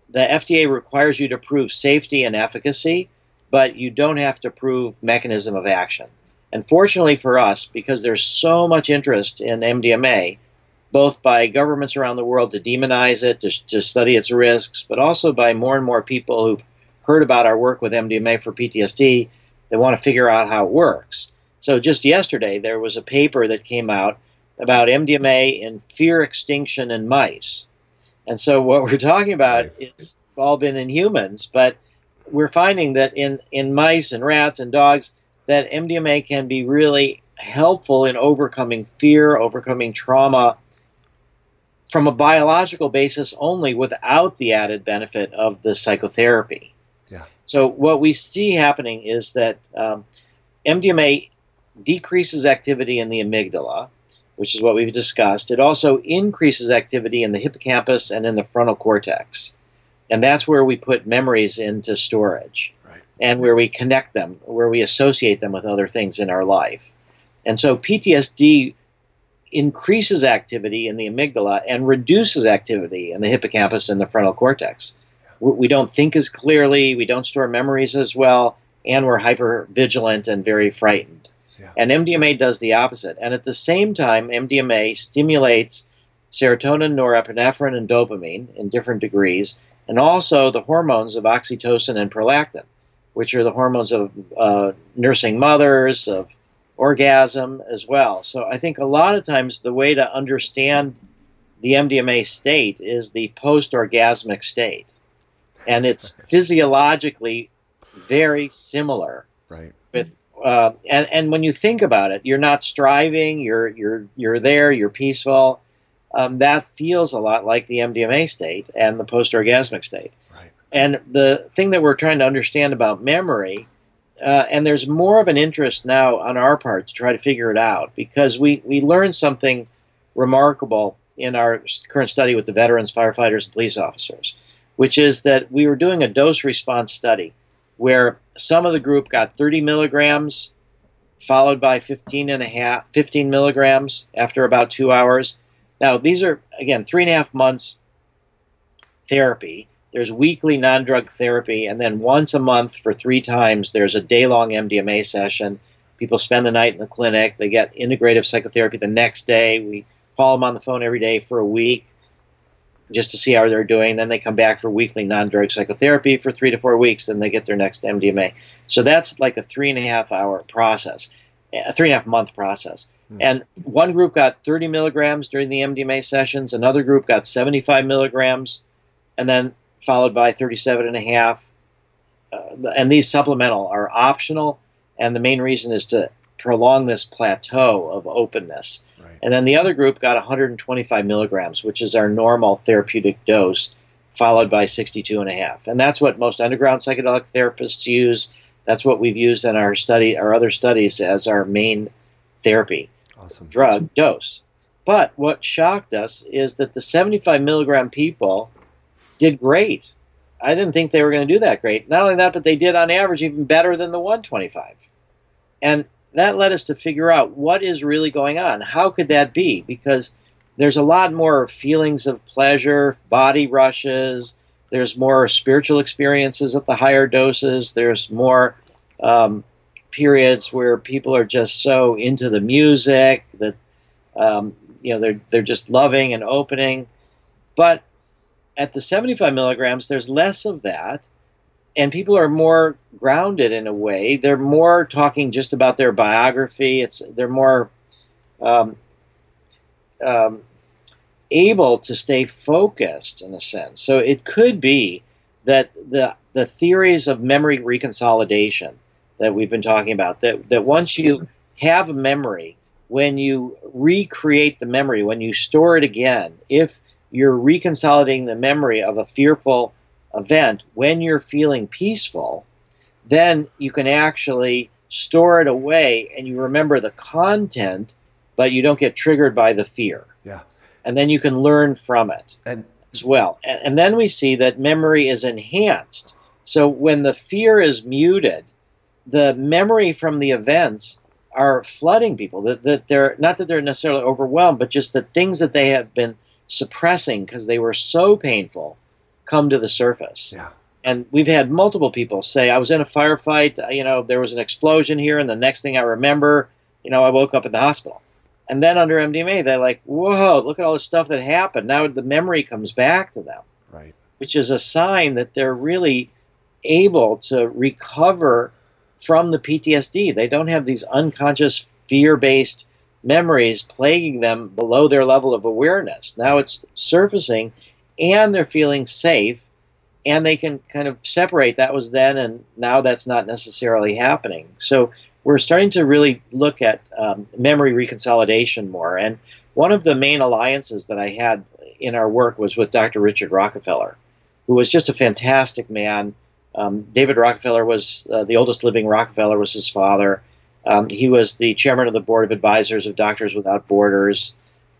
the FDA requires you to prove safety and efficacy, but you don't have to prove mechanism of action. And fortunately for us, because there's so much interest in MDMA, both by governments around the world to demonize it, to, to study its risks, but also by more and more people who've heard about our work with MDMA for PTSD, they want to figure out how it works. So just yesterday, there was a paper that came out about MDMA in fear extinction in mice. And so what we're talking about Nice. is all been in humans, but we're finding that in, in mice and rats and dogs, that MDMA can be really helpful in overcoming fear, overcoming trauma from a biological basis only without the added benefit of the psychotherapy. So, what we see happening is that um, MDMA decreases activity in the amygdala, which is what we've discussed. It also increases activity in the hippocampus and in the frontal cortex. And that's where we put memories into storage Right. and where we connect them, where we associate them with other things in our life. And so PTSD increases activity in the amygdala and reduces activity in the hippocampus and the frontal cortex. We don't think as clearly, we don't store memories as well, and we're hyper vigilant and very frightened. Yeah. And MDMA does the opposite. And at the same time, MDMA stimulates serotonin, norepinephrine, and dopamine in different degrees, and also the hormones of oxytocin and prolactin, which are the hormones of uh, nursing mothers, of orgasm as well. So I think a lot of times the way to understand the MDMA state is the post orgasmic state. And it's physiologically very similar Right. with uh, and and when you think about it, you're not striving. You're you're you're there. You're peaceful. Um, that feels a lot like the MDMA state and the post-orgasmic state. Right. And the thing that we're trying to understand about memory, uh, and there's more of an interest now on our part to try to figure it out because we we learned something remarkable in our current study with the veterans, firefighters, and police officers, which is that we were doing a dose response study where some of the group got 30 milligrams followed by 15 and a half 15 milligrams after about two hours. Now these are again three and a half months therapy. There's weekly non-drug therapy and then once a month for three times there's a day-long mdma session. People spend the night in the clinic. They get integrative psychotherapy the next day. We call them on the phone every day for a week just to see how they're doing. Then they come back for weekly non-drug psychotherapy for three to four weeks. Then they get their next MDMA. So that's like a three and a half hour process, a three and a half month process. And one group got 30 milligrams during the MDMA sessions. Another group got 75 milligrams, and then followed by 37 and a half. Uh, and these supplemental are optional, and the main reason is to prolong this plateau of openness. And then the other group got 125 milligrams, which is our normal therapeutic dose, followed by 62 and a half. And that's what most underground psychedelic therapists use. That's what we've used in our study, our other studies, as our main therapy Awesome. drug dose. But what shocked us is that the 75 milligram people did great. I didn't think they were going to do that great. Not only that, but they did on average even better than the 125. And that led us to figure out what is really going on. How could that be? Because there's a lot more feelings of pleasure, body rushes. There's more spiritual experiences at the higher doses. There's more um, periods where people are just so into the music that um, you know they're they're just loving and opening. But at the 75 milligrams, there's less of that, and people are more grounded in a way. They're more talking just about their biography. It's they're more um, um, able to stay focused in a sense. So it could be that the the theories of memory reconsolidation that we've been talking about that that once you have a memory, when you recreate the memory, when you store it again, if you're reconsolidating the memory of a fearful event when you're feeling peaceful, then you can actually store it away and you remember the content, but you don't get triggered by the fear. Yeah. And then you can learn from it And as well. And, and then we see that memory is enhanced. So when the fear is muted, the memory from the events are flooding people. That, that they're not that they're necessarily overwhelmed, but just the things that they have been suppressing because they were so painful come to the surface. yeah. And we've had multiple people say, I was in a firefight, uh, you know, there was an explosion here, and the next thing I remember, you know, I woke up at the hospital. And then under MDMA, they're like, whoa, look at all the stuff that happened. Now the memory comes back to them, Right. which is a sign that they're really able to recover from the PTSD. They don't have these unconscious fear based memories plaguing them below their level of awareness. Now it's surfacing and they're feeling safe and they can kind of separate that was then and now that's not necessarily happening. So we're starting to really look at um, memory reconsolidation more. And one of the main alliances that I had in our work was with Dr. Richard Rockefeller, who was just a fantastic man. Um, David Rockefeller was uh, the oldest living Rockefeller was his father. Um, he was the chairman of the board of advisors of Doctors Without Borders,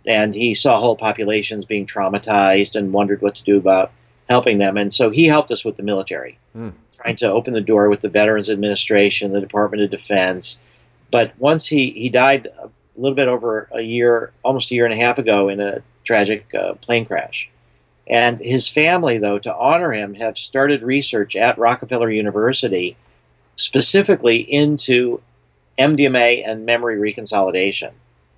and he saw whole populations being traumatized and wondered what to do about helping them. And so he helped us with the military, mm. trying to open the door with the Veterans Administration, the Department of Defense. But once he, he died a little bit over a year, almost a year and a half ago, in a tragic uh, plane crash. And his family, though, to honor him, have started research at Rockefeller University specifically into MDMA and memory reconsolidation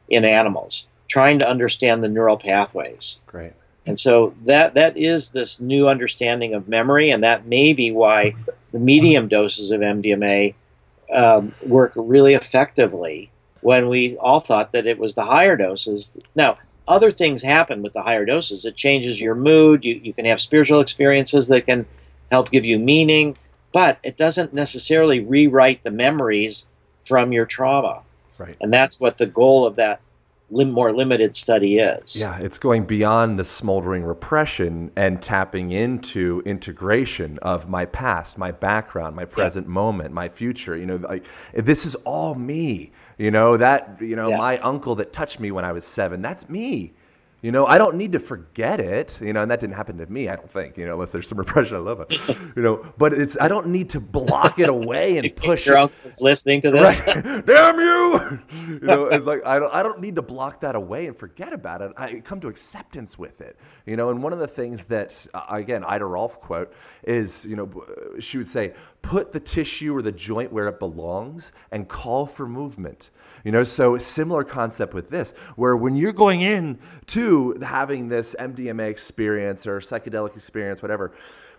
in animals, trying to understand the neural pathways. Great. And so that that is this new understanding of memory, and that may be why the medium doses of MDMA um, work really effectively when we all thought that it was the higher doses. Now, other things happen with the higher doses. It changes your mood. You, you can have spiritual experiences that can help give you meaning, but it doesn't necessarily rewrite the memories from your trauma. Right. And that's what the goal of that lim- more limited study is. Yeah, it's going beyond the smoldering repression and tapping into integration of my past, my background, my present yeah. moment, my future. You know, like this is all me. You know that you know yeah. my uncle that touched me when I was seven. That's me. You know, I don't need to forget it. You know, and that didn't happen to me. I don't think. You know, unless there's some repression. I love it. You know, but it's I don't need to block it away and push. Your uncle's listening to this. Right. Damn you! You know, it's like I don't I don't need to block that away and forget about it. I come to acceptance with it. You know, and one of the things that uh, again Ida Rolf quote is you know she would say put the tissue or the joint where it belongs and call for movement. You know, so similar concept with this, where when you're going in to having this MDMA experience or psychedelic experience, whatever,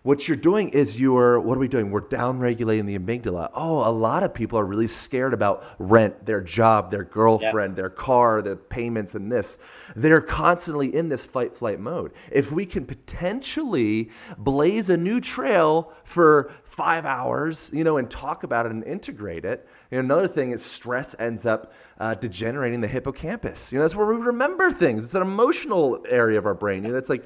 what you're doing is you're what are we doing? We're down regulating the amygdala. Oh a lot of people are really scared about rent their job their girlfriend yeah. their car the payments and this. They're constantly in this fight flight mode. If we can potentially blaze a new trail for five hours you know and talk about it and integrate it know, another thing is stress ends up uh, degenerating the hippocampus. You know, that's where we remember things. It's an emotional area of our brain. You know, it's like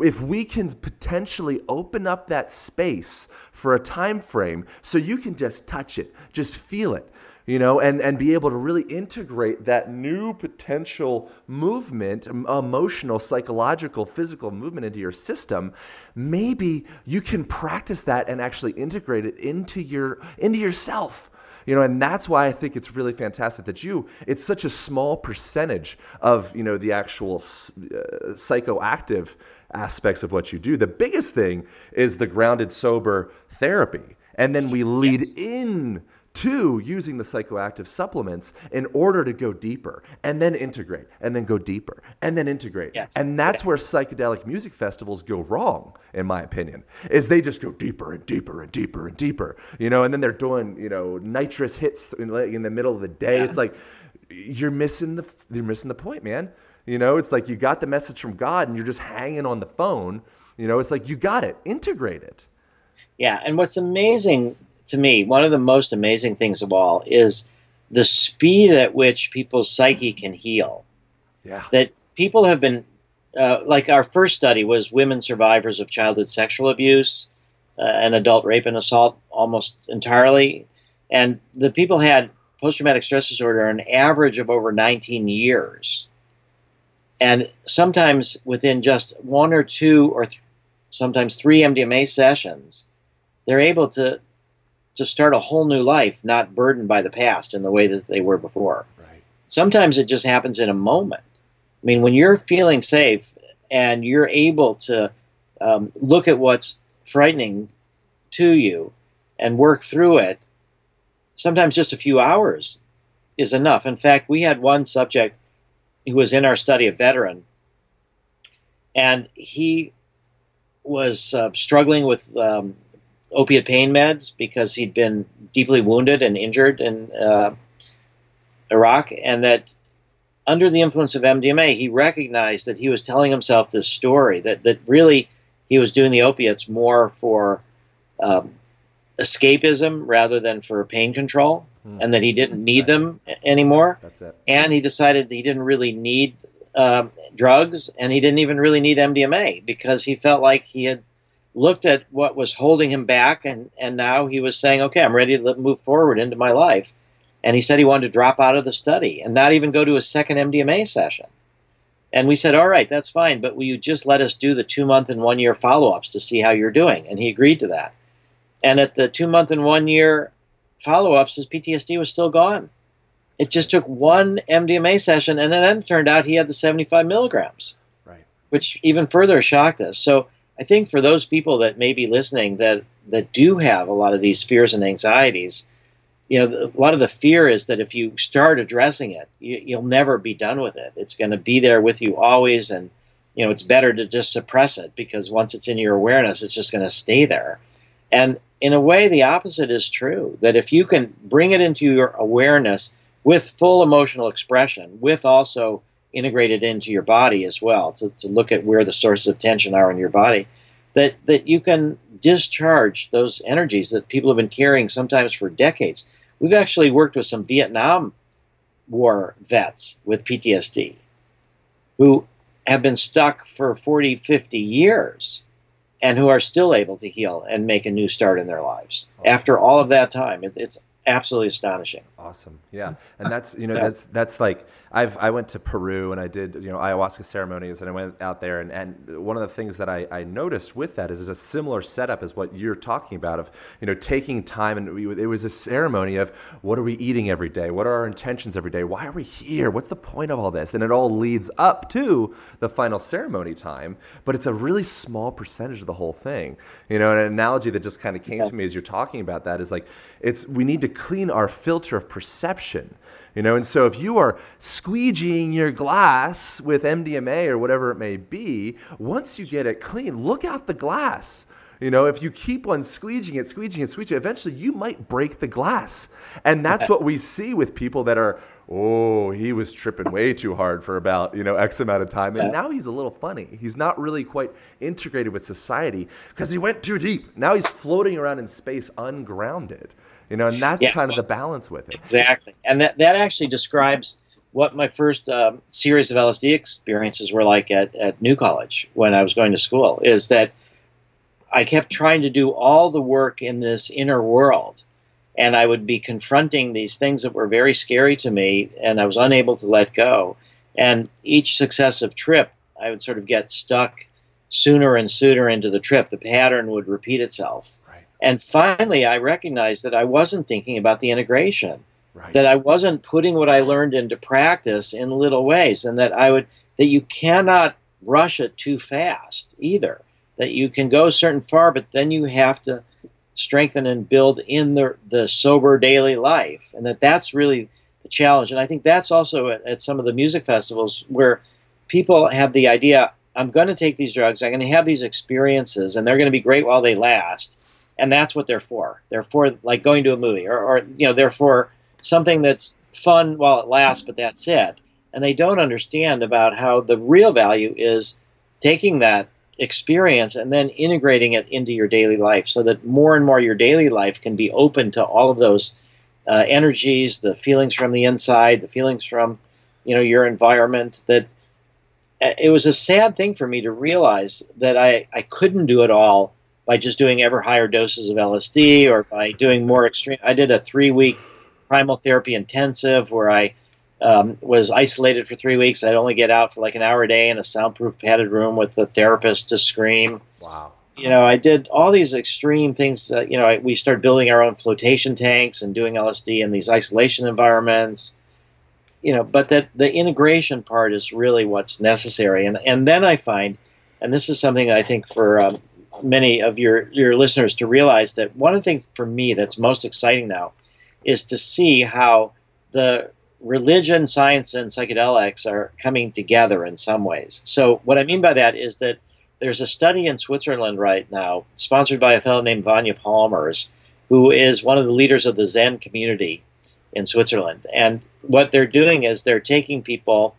if we can potentially open up that space for a time frame so you can just touch it, just feel it, you know, and, and be able to really integrate that new potential movement, emotional, psychological, physical movement into your system, maybe you can practice that and actually integrate it into your into yourself. You know and that's why i think it's really fantastic that you it's such a small percentage of you know the actual uh, psychoactive aspects of what you do. The biggest thing is the grounded sober therapy. And then we lead yes. in to using the psychoactive supplements in order to go deeper and then integrate and then go deeper and then integrate. Yes. And that's yeah. where psychedelic music festivals go wrong, in my opinion, is they just go deeper and deeper and deeper and deeper, you know, and then they're doing, you know, nitrous hits in, in the middle of the day. Yeah. It's like, you're missing the, you're missing the point, man. You know, it's like you got the message from God and you're just hanging on the phone. You know, it's like you got it, integrate it. Yeah, and what's amazing to me, one of the most amazing things of all is the speed at which people's psyche can heal. Yeah. That people have been, uh, like our first study was women survivors of childhood sexual abuse uh, and adult rape and assault almost entirely. And the people had post traumatic stress disorder an average of over 19 years. And sometimes within just one or two or th- sometimes three MDMA sessions, they're able to to start a whole new life, not burdened by the past in the way that they were before. Right. Sometimes it just happens in a moment. I mean, when you're feeling safe and you're able to um, look at what's frightening to you and work through it, sometimes just a few hours is enough. In fact, we had one subject who was in our study, a veteran, and he was uh, struggling with um, opiate pain meds because he'd been deeply wounded and injured in uh, Iraq, and that under the influence of MDMA, he recognized that he was telling himself this story that that really he was doing the opiates more for um, escapism rather than for pain control, Hmm. and that he didn't need them anymore. That's it. And he decided that he didn't really need um, drugs, and he didn't even really need MDMA because he felt like he had looked at what was holding him back, and and now he was saying, "Okay, I'm ready to move forward into my life." And he said he wanted to drop out of the study and not even go to a second MDMA session. And we said, all right, that's fine, but will you just let us do the two month and one year follow ups to see how you're doing? And he agreed to that. And at the two month and one year follow ups, his PTSD was still gone. It just took one MDMA session, and then it turned out he had the 75 milligrams, Right. which even further shocked us. So I think for those people that may be listening that, that do have a lot of these fears and anxieties, you know, a lot of the fear is that if you start addressing it, you, you'll never be done with it. It's going to be there with you always, and you know, it's better to just suppress it because once it's in your awareness, it's just going to stay there. And in a way, the opposite is true. That if you can bring it into your awareness with full emotional expression, with also integrated into your body as well, to, to look at where the sources of tension are in your body, that that you can discharge those energies that people have been carrying sometimes for decades. We've actually worked with some Vietnam War vets with PTSD who have been stuck for 40, 50 years and who are still able to heal and make a new start in their lives after all of that time. It, it's absolutely astonishing. Awesome. Yeah. And uh, that's, you know, that's, that's like, I've, I went to Peru and I did, you know, ayahuasca ceremonies and I went out there and, and one of the things that I, I noticed with that is, is a similar setup as what you're talking about of, you know, taking time and we, it was a ceremony of what are we eating every day? What are our intentions every day? Why are we here? What's the point of all this? And it all leads up to the final ceremony time, but it's a really small percentage of the whole thing. You know, an analogy that just kind of came to me as you're talking about that is like, it's, we need to clean our filter of perception. You know, and so if you are squeegeeing your glass with MDMA or whatever it may be, once you get it clean, look out the glass. You know, if you keep on squeegeeing it, squeegeeing it, squeegeeing it, eventually you might break the glass. And that's what we see with people that are, oh, he was tripping way too hard for about, you know, X amount of time. And now he's a little funny. He's not really quite integrated with society because he went too deep. Now he's floating around in space ungrounded. You know, and that's Yeah. kind of the balance with it. Exactly. And that, that actually describes what my first um, series of LSD experiences were like at, at New College when I was going to school, is that I kept trying to do all the work in this inner world. And I would be confronting these things that were very scary to me, and I was unable to let go. And each successive trip, I would sort of get stuck sooner and sooner into the trip. The pattern would repeat itself. And finally, I recognized that I wasn't thinking about the integration Right. that I wasn't putting what I learned into practice in little ways, and that I would that you cannot rush it too fast either. That you can go certain far, but then you have to strengthen and build in the the sober daily life, and that that's really the challenge. And I think that's also at, at some of the music festivals where people have the idea: I'm going to take these drugs, I'm going to have these experiences, and they're going to be great while they last. And that's what they're for. They're for like going to a movie, or, or you know, they're for something that's fun while it lasts, but that's it. And they don't understand about how the real value is taking that experience and then integrating it into your daily life so that more and more your daily life can be open to all of those uh, energies, the feelings from the inside, the feelings from you know your environment that uh, it was a sad thing for me to realize that I, I couldn't do it all by just doing ever higher doses of LSD or by doing more extreme. I did a three week primal therapy intensive where I um, was isolated for three weeks. I'd only get out for like an hour a day in a soundproof padded room with the therapist to scream. Wow. You know, I did all these extreme things. Uh, you know, I, we started building our own flotation tanks and doing LSD in these isolation environments. You know, but that the integration part is really what's necessary. And and then I find, and this is something I think for um, many of your your listeners to realize that one of the things for me that's most exciting now is to see how the religion, science, and psychedelics are coming together in some ways. So, what I mean by that is that there's a study in Switzerland right now, sponsored by a fellow named Vanya Palmers, who is one of the leaders of the Zen community in Switzerland. And what they're doing is they're taking people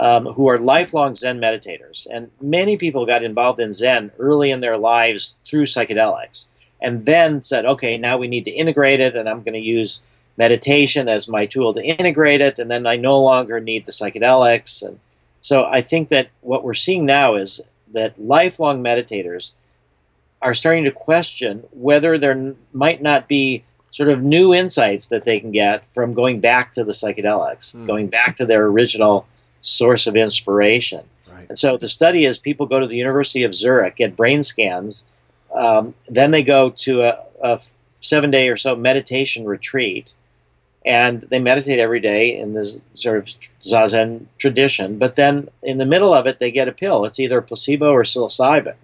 um, who are lifelong Zen meditators. And many people got involved in Zen early in their lives through psychedelics and then said, okay, now we need to integrate it, and I'm going to use meditation as my tool to integrate it, and then I no longer need the psychedelics. And so I think that what we're seeing now is that lifelong meditators are starting to question whether there might not be sort of new insights that they can get from going back to the psychedelics, mm. going back to their original source of inspiration. Right. And so the study is people go to the University of Zurich, get brain scans, um, then they go to a, a seven day or so meditation retreat, and they meditate every day in this sort of zazen tradition. But then in the middle of it, they get a pill. It's either placebo or psilocybin.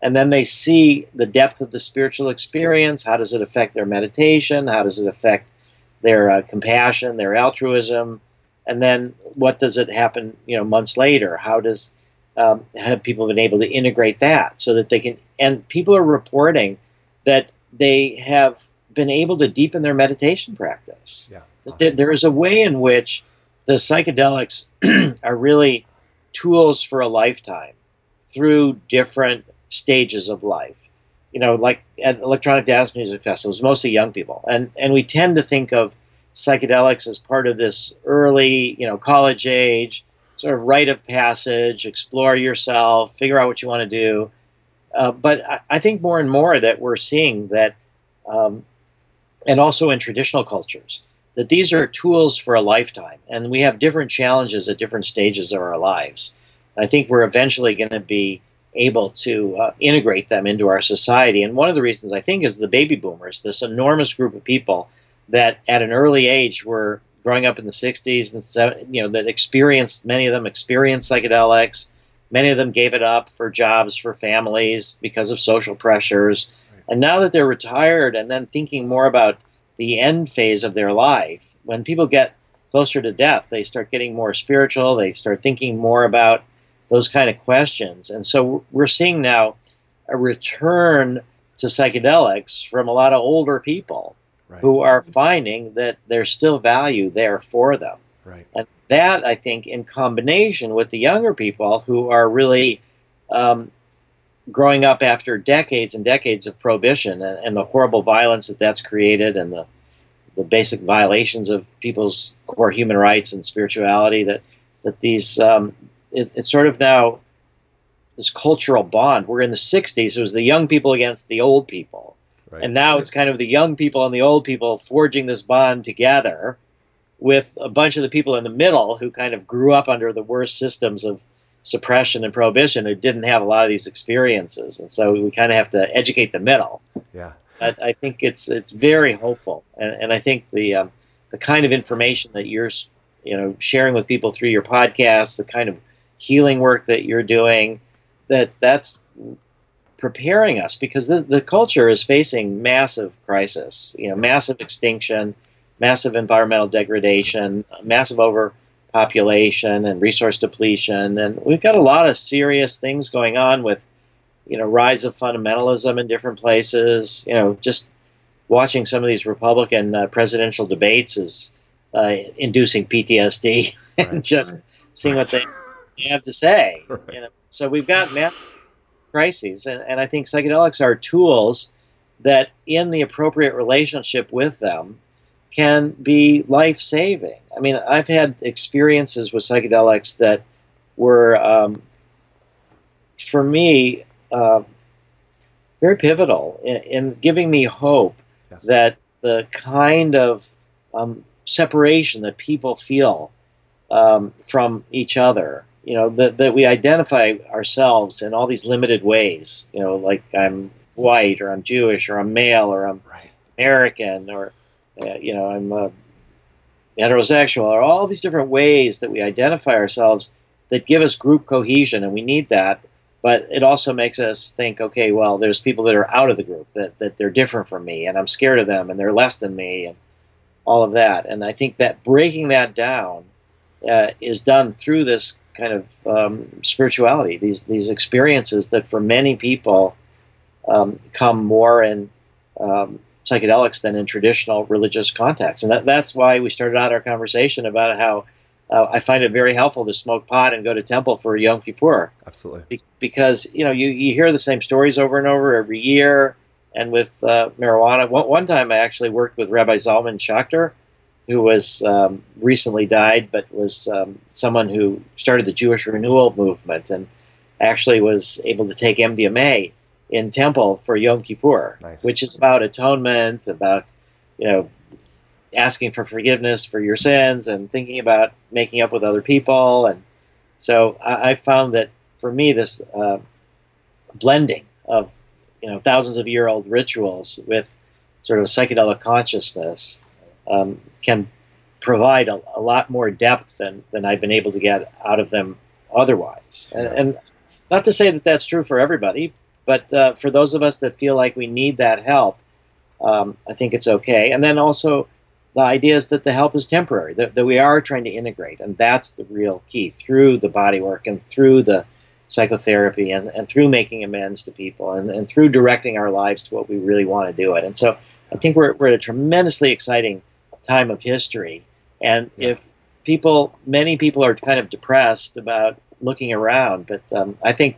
And then they see the depth of the spiritual experience. How does it affect their meditation? How does it affect their uh, compassion, their altruism? And then what does it happen, you know, months later? How does um, have people been able to integrate that so that they can? And people are reporting that they have been able to deepen their meditation practice. Yeah. Okay. There is a way in which the psychedelics are really tools for a lifetime through different stages of life. You know, like at electronic dance music festivals, mostly young people, and and we tend to think of psychedelics as part of this early, you know, college age sort of rite of passage, explore yourself, figure out what you want to do. Uh, but I, I, think more and more that we're seeing that um, and also in traditional cultures, that these are tools for a lifetime. And we have different challenges at different stages of our lives. I think we're eventually going to be able to uh, integrate them into our society. And one of the reasons I think is the baby boomers, this enormous group of people that at an early age were growing up in the 60s and 70s, you know, that experienced, many of them experienced psychedelics. Many of them gave it up for jobs, for families, because of social pressures. And now that they're retired and then thinking more about the end phase of their life, when people get closer to death, they start getting more spiritual, they start thinking more about those kind of questions. And so we're seeing now a return to psychedelics from a lot of older people right. who are finding that there's still value there for them. Right. And that, I think, in combination with the younger people who are really um, growing up after decades and decades of prohibition and, and, the horrible violence that that's created and the the basic violations of people's core human rights and spirituality that that these um, it, it's sort of now this cultural bond. We're in the '60s; it was the young people against the old people, right. and now it's kind of the young people and the old people forging this bond together with a bunch of the people in the middle who kind of grew up under the worst systems of suppression and prohibition who didn't have a lot of these experiences, and so we kind of have to educate the middle. Yeah, I, I think it's it's very hopeful, and, and I think the um, the kind of information that you're you know sharing with people through your podcast, the kind of healing work that you're doing, that that's preparing us because this, the culture is facing massive crisis, you know, massive extinction, massive environmental degradation, massive overpopulation and resource depletion. And we've got a lot of serious things going on with, you know, rise of fundamentalism in different places. You know, just watching some of these Republican uh, presidential debates is uh, inducing PTSD right, and just right. seeing what they have to say. You know? So we've got massive crises, and, and I think psychedelics are tools that, in the appropriate relationship with them, can be life saving. I mean, I've had experiences with psychedelics that were, um, for me, uh, very pivotal in, in, giving me hope yes. that the kind of um, separation that people feel um, from each other, you know, that, that we identify ourselves in all these limited ways, you know, like I'm white or I'm Jewish or I'm male or I'm right. American or uh, you know, I'm uh, heterosexual, or all these different ways that we identify ourselves that give us group cohesion, and we need that. But it also makes us think, okay, well, there's people that are out of the group that, that they're different from me, and I'm scared of them, and they're less than me, and all of that. And I think that breaking that down uh, is done through this kind of um, spirituality, these these experiences that for many people um, come more in um, psychedelics than in traditional religious contexts. And that, that's why we started out our conversation about how uh, I find it very helpful to smoke pot and go to temple for Yom Kippur. Absolutely. Be- because you know you, you hear the same stories over and over every year. And with uh, marijuana, one, one time I actually worked with Rabbi Zalman Schachter, who was um, recently died, but was um, someone who started the Jewish Renewal movement and actually was able to take MDMA in temple for Yom Kippur, Nice. which is about atonement, about you know asking for forgiveness for your sins and thinking about making up with other people. And so I, I found that for me, this uh, blending of you know thousands of year old rituals with sort of psychedelic consciousness um, can provide a, a lot more depth than, than I've been able to get out of them otherwise. And, and not to say that that's true for everybody, but uh, for those of us that feel like we need that help, um, I think it's okay. And then also, the idea is that the help is temporary, that, that we are trying to integrate, and that's the real key through the body work and through the psychotherapy and, and through making amends to people and, and through directing our lives to what we really want to do it. And so I think we're, we're at a tremendously exciting time of history. And Yeah. if people, many people are kind of depressed about looking around, but um, I think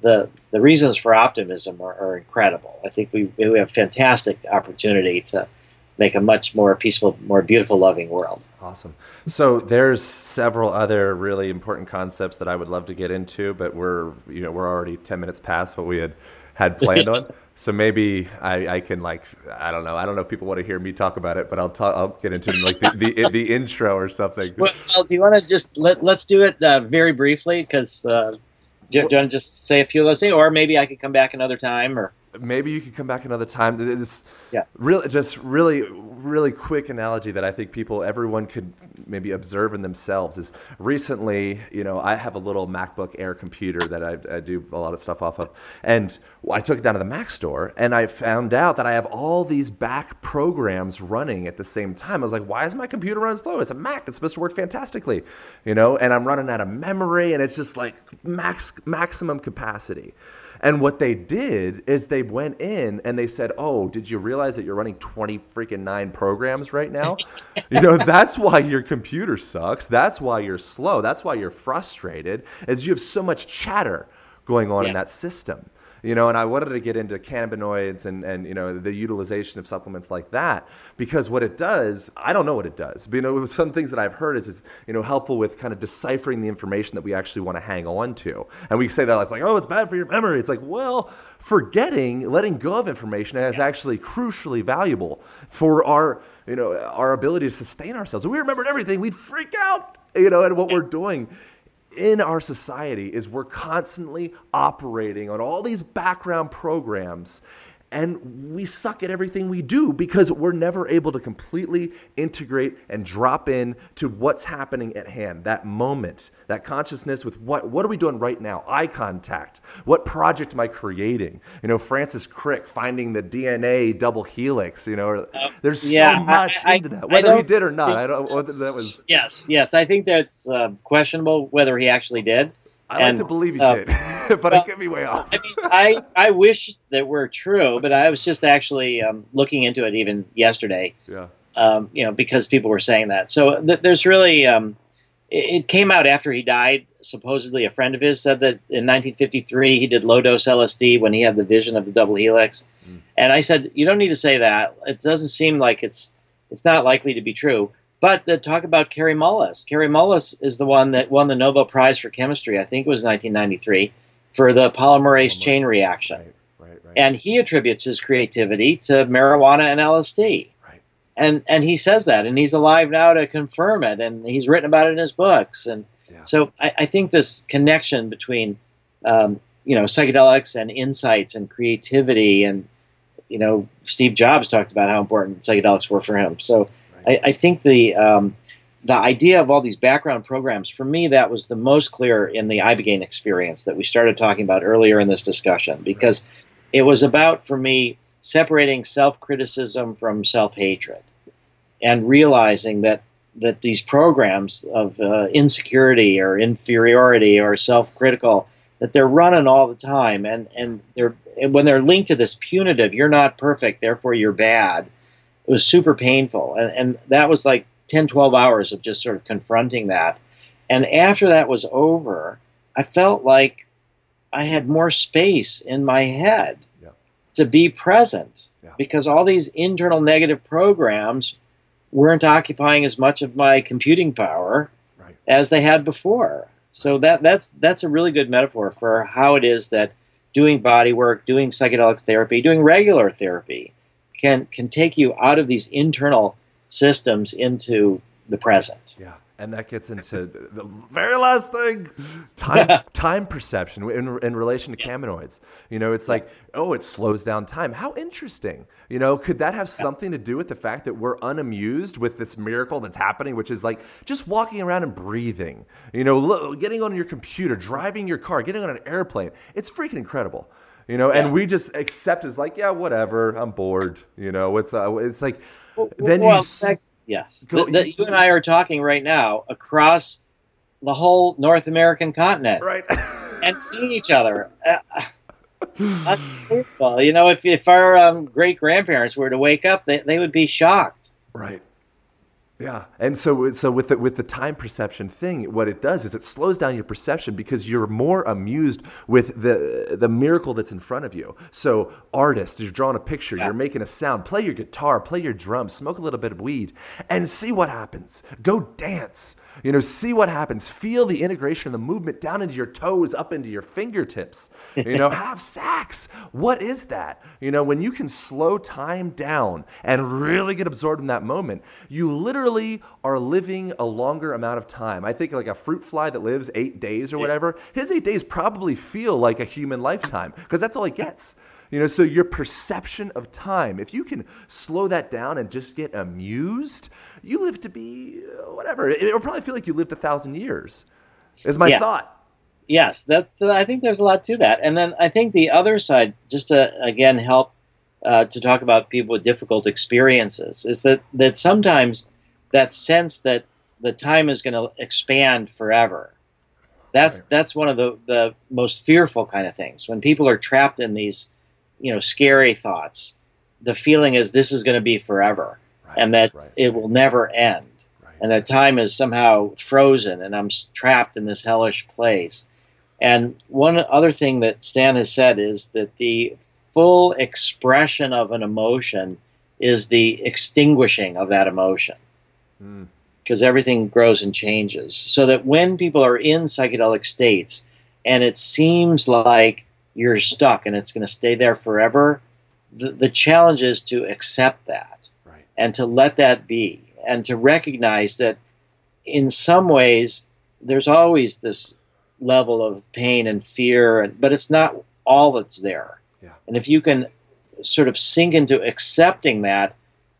the the reasons for optimism are, are incredible. I think we, we have fantastic opportunity to make a much more peaceful, more beautiful, loving world. Awesome. So there's several other really important concepts that I would love to get into, but we're you know we're already ten minutes past what we had had planned on. So maybe I, I can like I don't know I don't know if people want to hear me talk about it, but I'll talk I'll get into like the, the the intro or something. Well, well, do you want to just let let's do it uh, very briefly because uh, do, do you want to just say a few of those things, or maybe I could come back another time, or maybe you could come back another time. This Yeah. really just really really quick analogy that I think people everyone could maybe observe in themselves is recently you know I have a little MacBook Air computer that I, I do a lot of stuff off of, and I took it down to the Mac store and I found out that I have all these back programs running at the same time. I was like, why is my computer running slow? It's a Mac. It's supposed to work fantastically, you know. And I'm running out of memory, and it's just like max maximum capacity. And what they did is they went in and they said, "Oh, did you realize that you're running 20 freaking 9 programs right now? you know, that's why your computer sucks. That's why you're slow. That's why you're frustrated. Is you have so much chatter going on in that system." You know, and I wanted to get into cannabinoids and, and you know the utilization of supplements like that because what it does, I don't know what it does. But you know, some things that I've heard is, is you know helpful with kind of deciphering the information that we actually want to hang on to. And we say that it's like, oh, it's bad for your memory. It's like, well, forgetting, letting go of information is actually crucially valuable for our you know our ability to sustain ourselves. If we remembered everything, we'd freak out. You know, and what we're doing in our society is we're constantly operating on all these background programs and we suck at everything we do because we're never able to completely integrate and drop in to what's happening at hand that moment that consciousness with what what are we doing right now? Eye contact. What project am i creating? You know francis crick finding the dna double helix you know there's yeah, so much I- I- into that whether he did or not. i don't whether that was yes, yes, I think that's uh, questionable whether he actually did. I like to believe he uh, did but i well, could be way off I mean, I I wish that were true, but I was just actually um, looking into it even yesterday. yeah um, you know, because people were saying that. So th- there's really, um, it, it came out after he died. Supposedly, a friend of his said that in 1953 he did low dose LSD when he had the vision of the double helix. Mm. And I said, you don't need to say that. It doesn't seem like it's it's not likely to be true. But the talk about Kary Mullis. Kary Mullis is the one that won the Nobel Prize for chemistry. I think it was 1993 for the polymerase Polymer- chain reaction. right right right And he attributes his creativity to marijuana and LSD right and and he says that and he's alive now to confirm it and he's written about it in his books and Yeah. so I, I think this connection between um, you know psychedelics and insights and creativity and you know steve jobs talked about how important psychedelics were for him so. I, I think the um, the idea of all these background programs for me that was the most clear in the ibogaine experience that we started talking about earlier in this discussion because it was about for me separating self-criticism from self-hatred and realizing that that these programs of uh, insecurity or inferiority or self-critical that they're running all the time and and they're and when they're linked to this punitive you're not perfect therefore you're bad it was super painful and and that was like 10 12 hours of just sort of confronting that And after that was over, I felt like I had more space in my head Yeah. to be present Yeah. because all these internal negative programs weren't occupying as much of my computing power Right. as they had before. So that that's that's a really good metaphor for how it is that doing body work, doing psychedelic therapy, doing regular therapy can can take you out of these internal systems into the present. Yeah, and that gets into the very last thing, time time perception in, in relation to cannabinoids. You know, it's like, oh, it slows down time. How interesting. You know, could that have something to do with the fact that we're unamused with this miracle that's happening, which is like just walking around and breathing. You know, getting on your computer, driving your car, getting on an airplane. It's freaking incredible. You know, and we just accept as like, yeah, whatever. I'm bored. You know, it's uh, it's like then well, you. in s- fact, yes, go- Th- that you and I are talking right now across the whole North American continent Right. and seeing each other. Uh, unbelievable. You know, if if our um, great grandparents were to wake up, they, they would be shocked. Right. Yeah, and so so with the with the time perception thing, what it does is it slows down your perception because you're more amused with the the miracle that's in front of you. So, artist, you're drawing a picture, Yeah. you're making a sound, play your guitar, play your drums, smoke a little bit of weed, and see what happens. Go dance. You know, see what happens. Feel the integration of the movement down into your toes, up into your fingertips. You know, have sex. What is that? You know, when you can slow time down and really get absorbed in that moment, you literally are living a longer amount of time. I think like a fruit fly that lives eight days or whatever, his eight days probably feel like a human lifetime because that's all he gets. You know, so your perception of time, if you can slow that down and just get amused, you live to be uh, whatever. It, it'll probably feel like you lived a thousand years. Is my Yeah. thought. Yes, that's. I think there's a lot to that. And then I think the other side, just to again help uh, to talk about people with difficult experiences, is that that sometimes that sense that the time is going to expand forever. That's that's one of the the most fearful kind of things when people are trapped in these, you know, scary thoughts. The feeling is this is going to be forever, Right, and that right, it will never end right. and that time is somehow frozen and I'm trapped in this hellish place. And one other thing that Stan has said is that the full expression of an emotion is the extinguishing of that emotion Mm, because everything grows and changes. So that when people are in psychedelic states and it seems like you're stuck and it's going to stay there forever, the, the challenge is to accept that right. and to let that be and to recognize that in some ways there's always this level of pain and fear and- but it's not all that's there Yeah. and if you can sort of sink into accepting that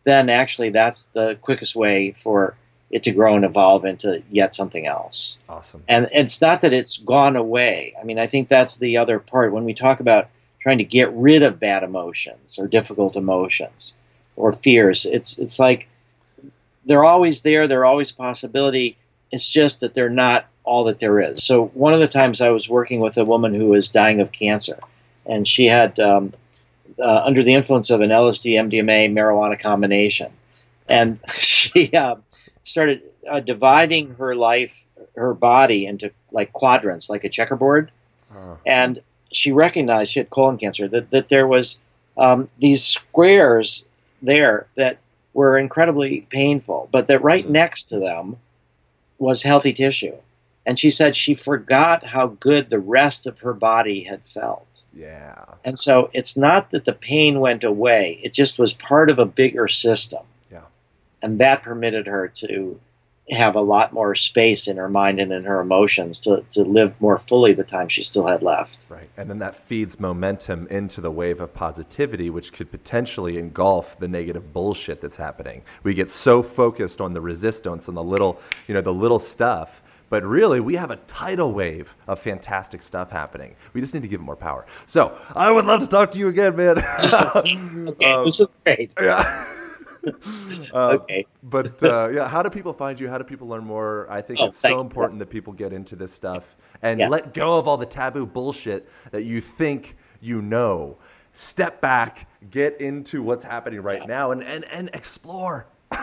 then actually that's the quickest way for it to grow and evolve into yet something else Awesome. and it's not that it's gone away. I mean, I think that's the other part when we talk about trying to get rid of bad emotions or difficult emotions or fears. It's it's like they're always there. They're always a possibility. It's just that they're not all that there is. So one of the times I was working with a woman who was dying of cancer, and she had um, uh, under the influence of an LSD MDMA marijuana combination, and she uh, started uh, dividing her life, her body into like quadrants, like a checkerboard. Uh, And she recognized she had colon cancer. That that there was um, these squares there that were incredibly painful, but that right next to them was healthy tissue. And she said she forgot how good the rest of her body had felt. yeah. And so it's not that the pain went away, it just was part of a bigger system. And that permitted her to have a lot more space in her mind and in her emotions to, to live more fully the time she still had left. Right. And then that feeds momentum into the wave of positivity, which could potentially engulf the negative bullshit that's happening. We get so focused on the resistance and the little, you know, the little stuff. But really, we have a tidal wave of fantastic stuff happening. We just need to give it more power. So I would love to talk to you again, man. Okay, Um, this is great. yeah. Uh, Okay. But uh, yeah, how do people find you? How do people learn more? I think Oh, it's so you. important that people get into this stuff and Yeah. let go of all the taboo bullshit that you think you know. Step back, get into what's happening right now, and, and, and explore.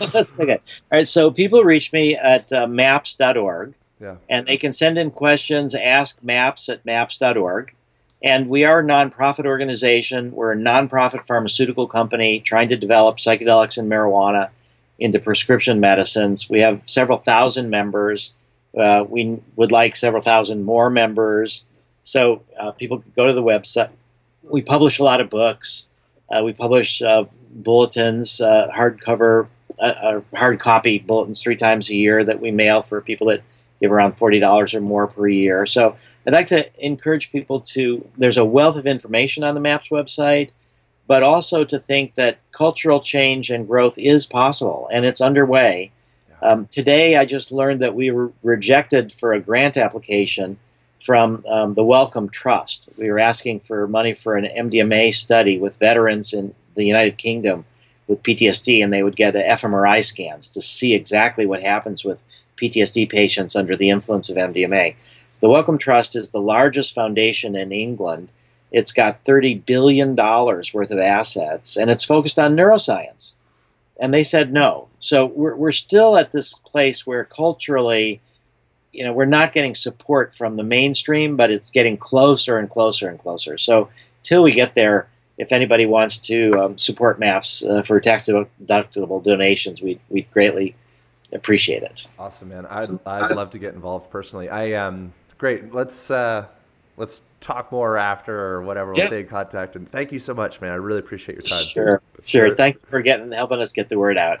Okay. All right. So people reach me at uh, maps.org. Yeah. And they can send in questions, ask maps at maps.org. And we are a nonprofit organization. We're a nonprofit pharmaceutical company trying to develop psychedelics and marijuana into prescription medicines. We have several thousand members. Uh, we would like several thousand more members. So uh, people could go to the website. We publish a lot of books. Uh, we publish uh, bulletins, uh, hardcover, uh, hard copy bulletins three times a year that we mail for people that give around $40 or more per year. So I'd like to encourage people to, there's a wealth of information on the MAPS website, but also to think that cultural change and growth is possible and it's underway. Um, today, I just learned that we were rejected for a grant application from um, the Wellcome Trust. We were asking for money for an MDMA study with veterans in the United Kingdom with PTSD, and they would get fMRI scans to see exactly what happens with PTSD patients under the influence of MDMA. The Wellcome Trust is the largest foundation in England. It's got $30 billion worth of assets, and it's focused on neuroscience. And they said no. So we're, we're still at this place where culturally, you know, we're not getting support from the mainstream, but it's getting closer and closer and closer. So till we get there, if anybody wants to um, support MAPS uh, for tax deductible donations, we'd, we'd greatly appreciate it. Awesome, man. I'd, I'd love to get involved personally. I um great. Let's uh let's talk more after or whatever. We'll Yeah. stay in contact. And thank you so much, man. I really appreciate your time. Sure, sure. Thank you for getting helping us get the word out.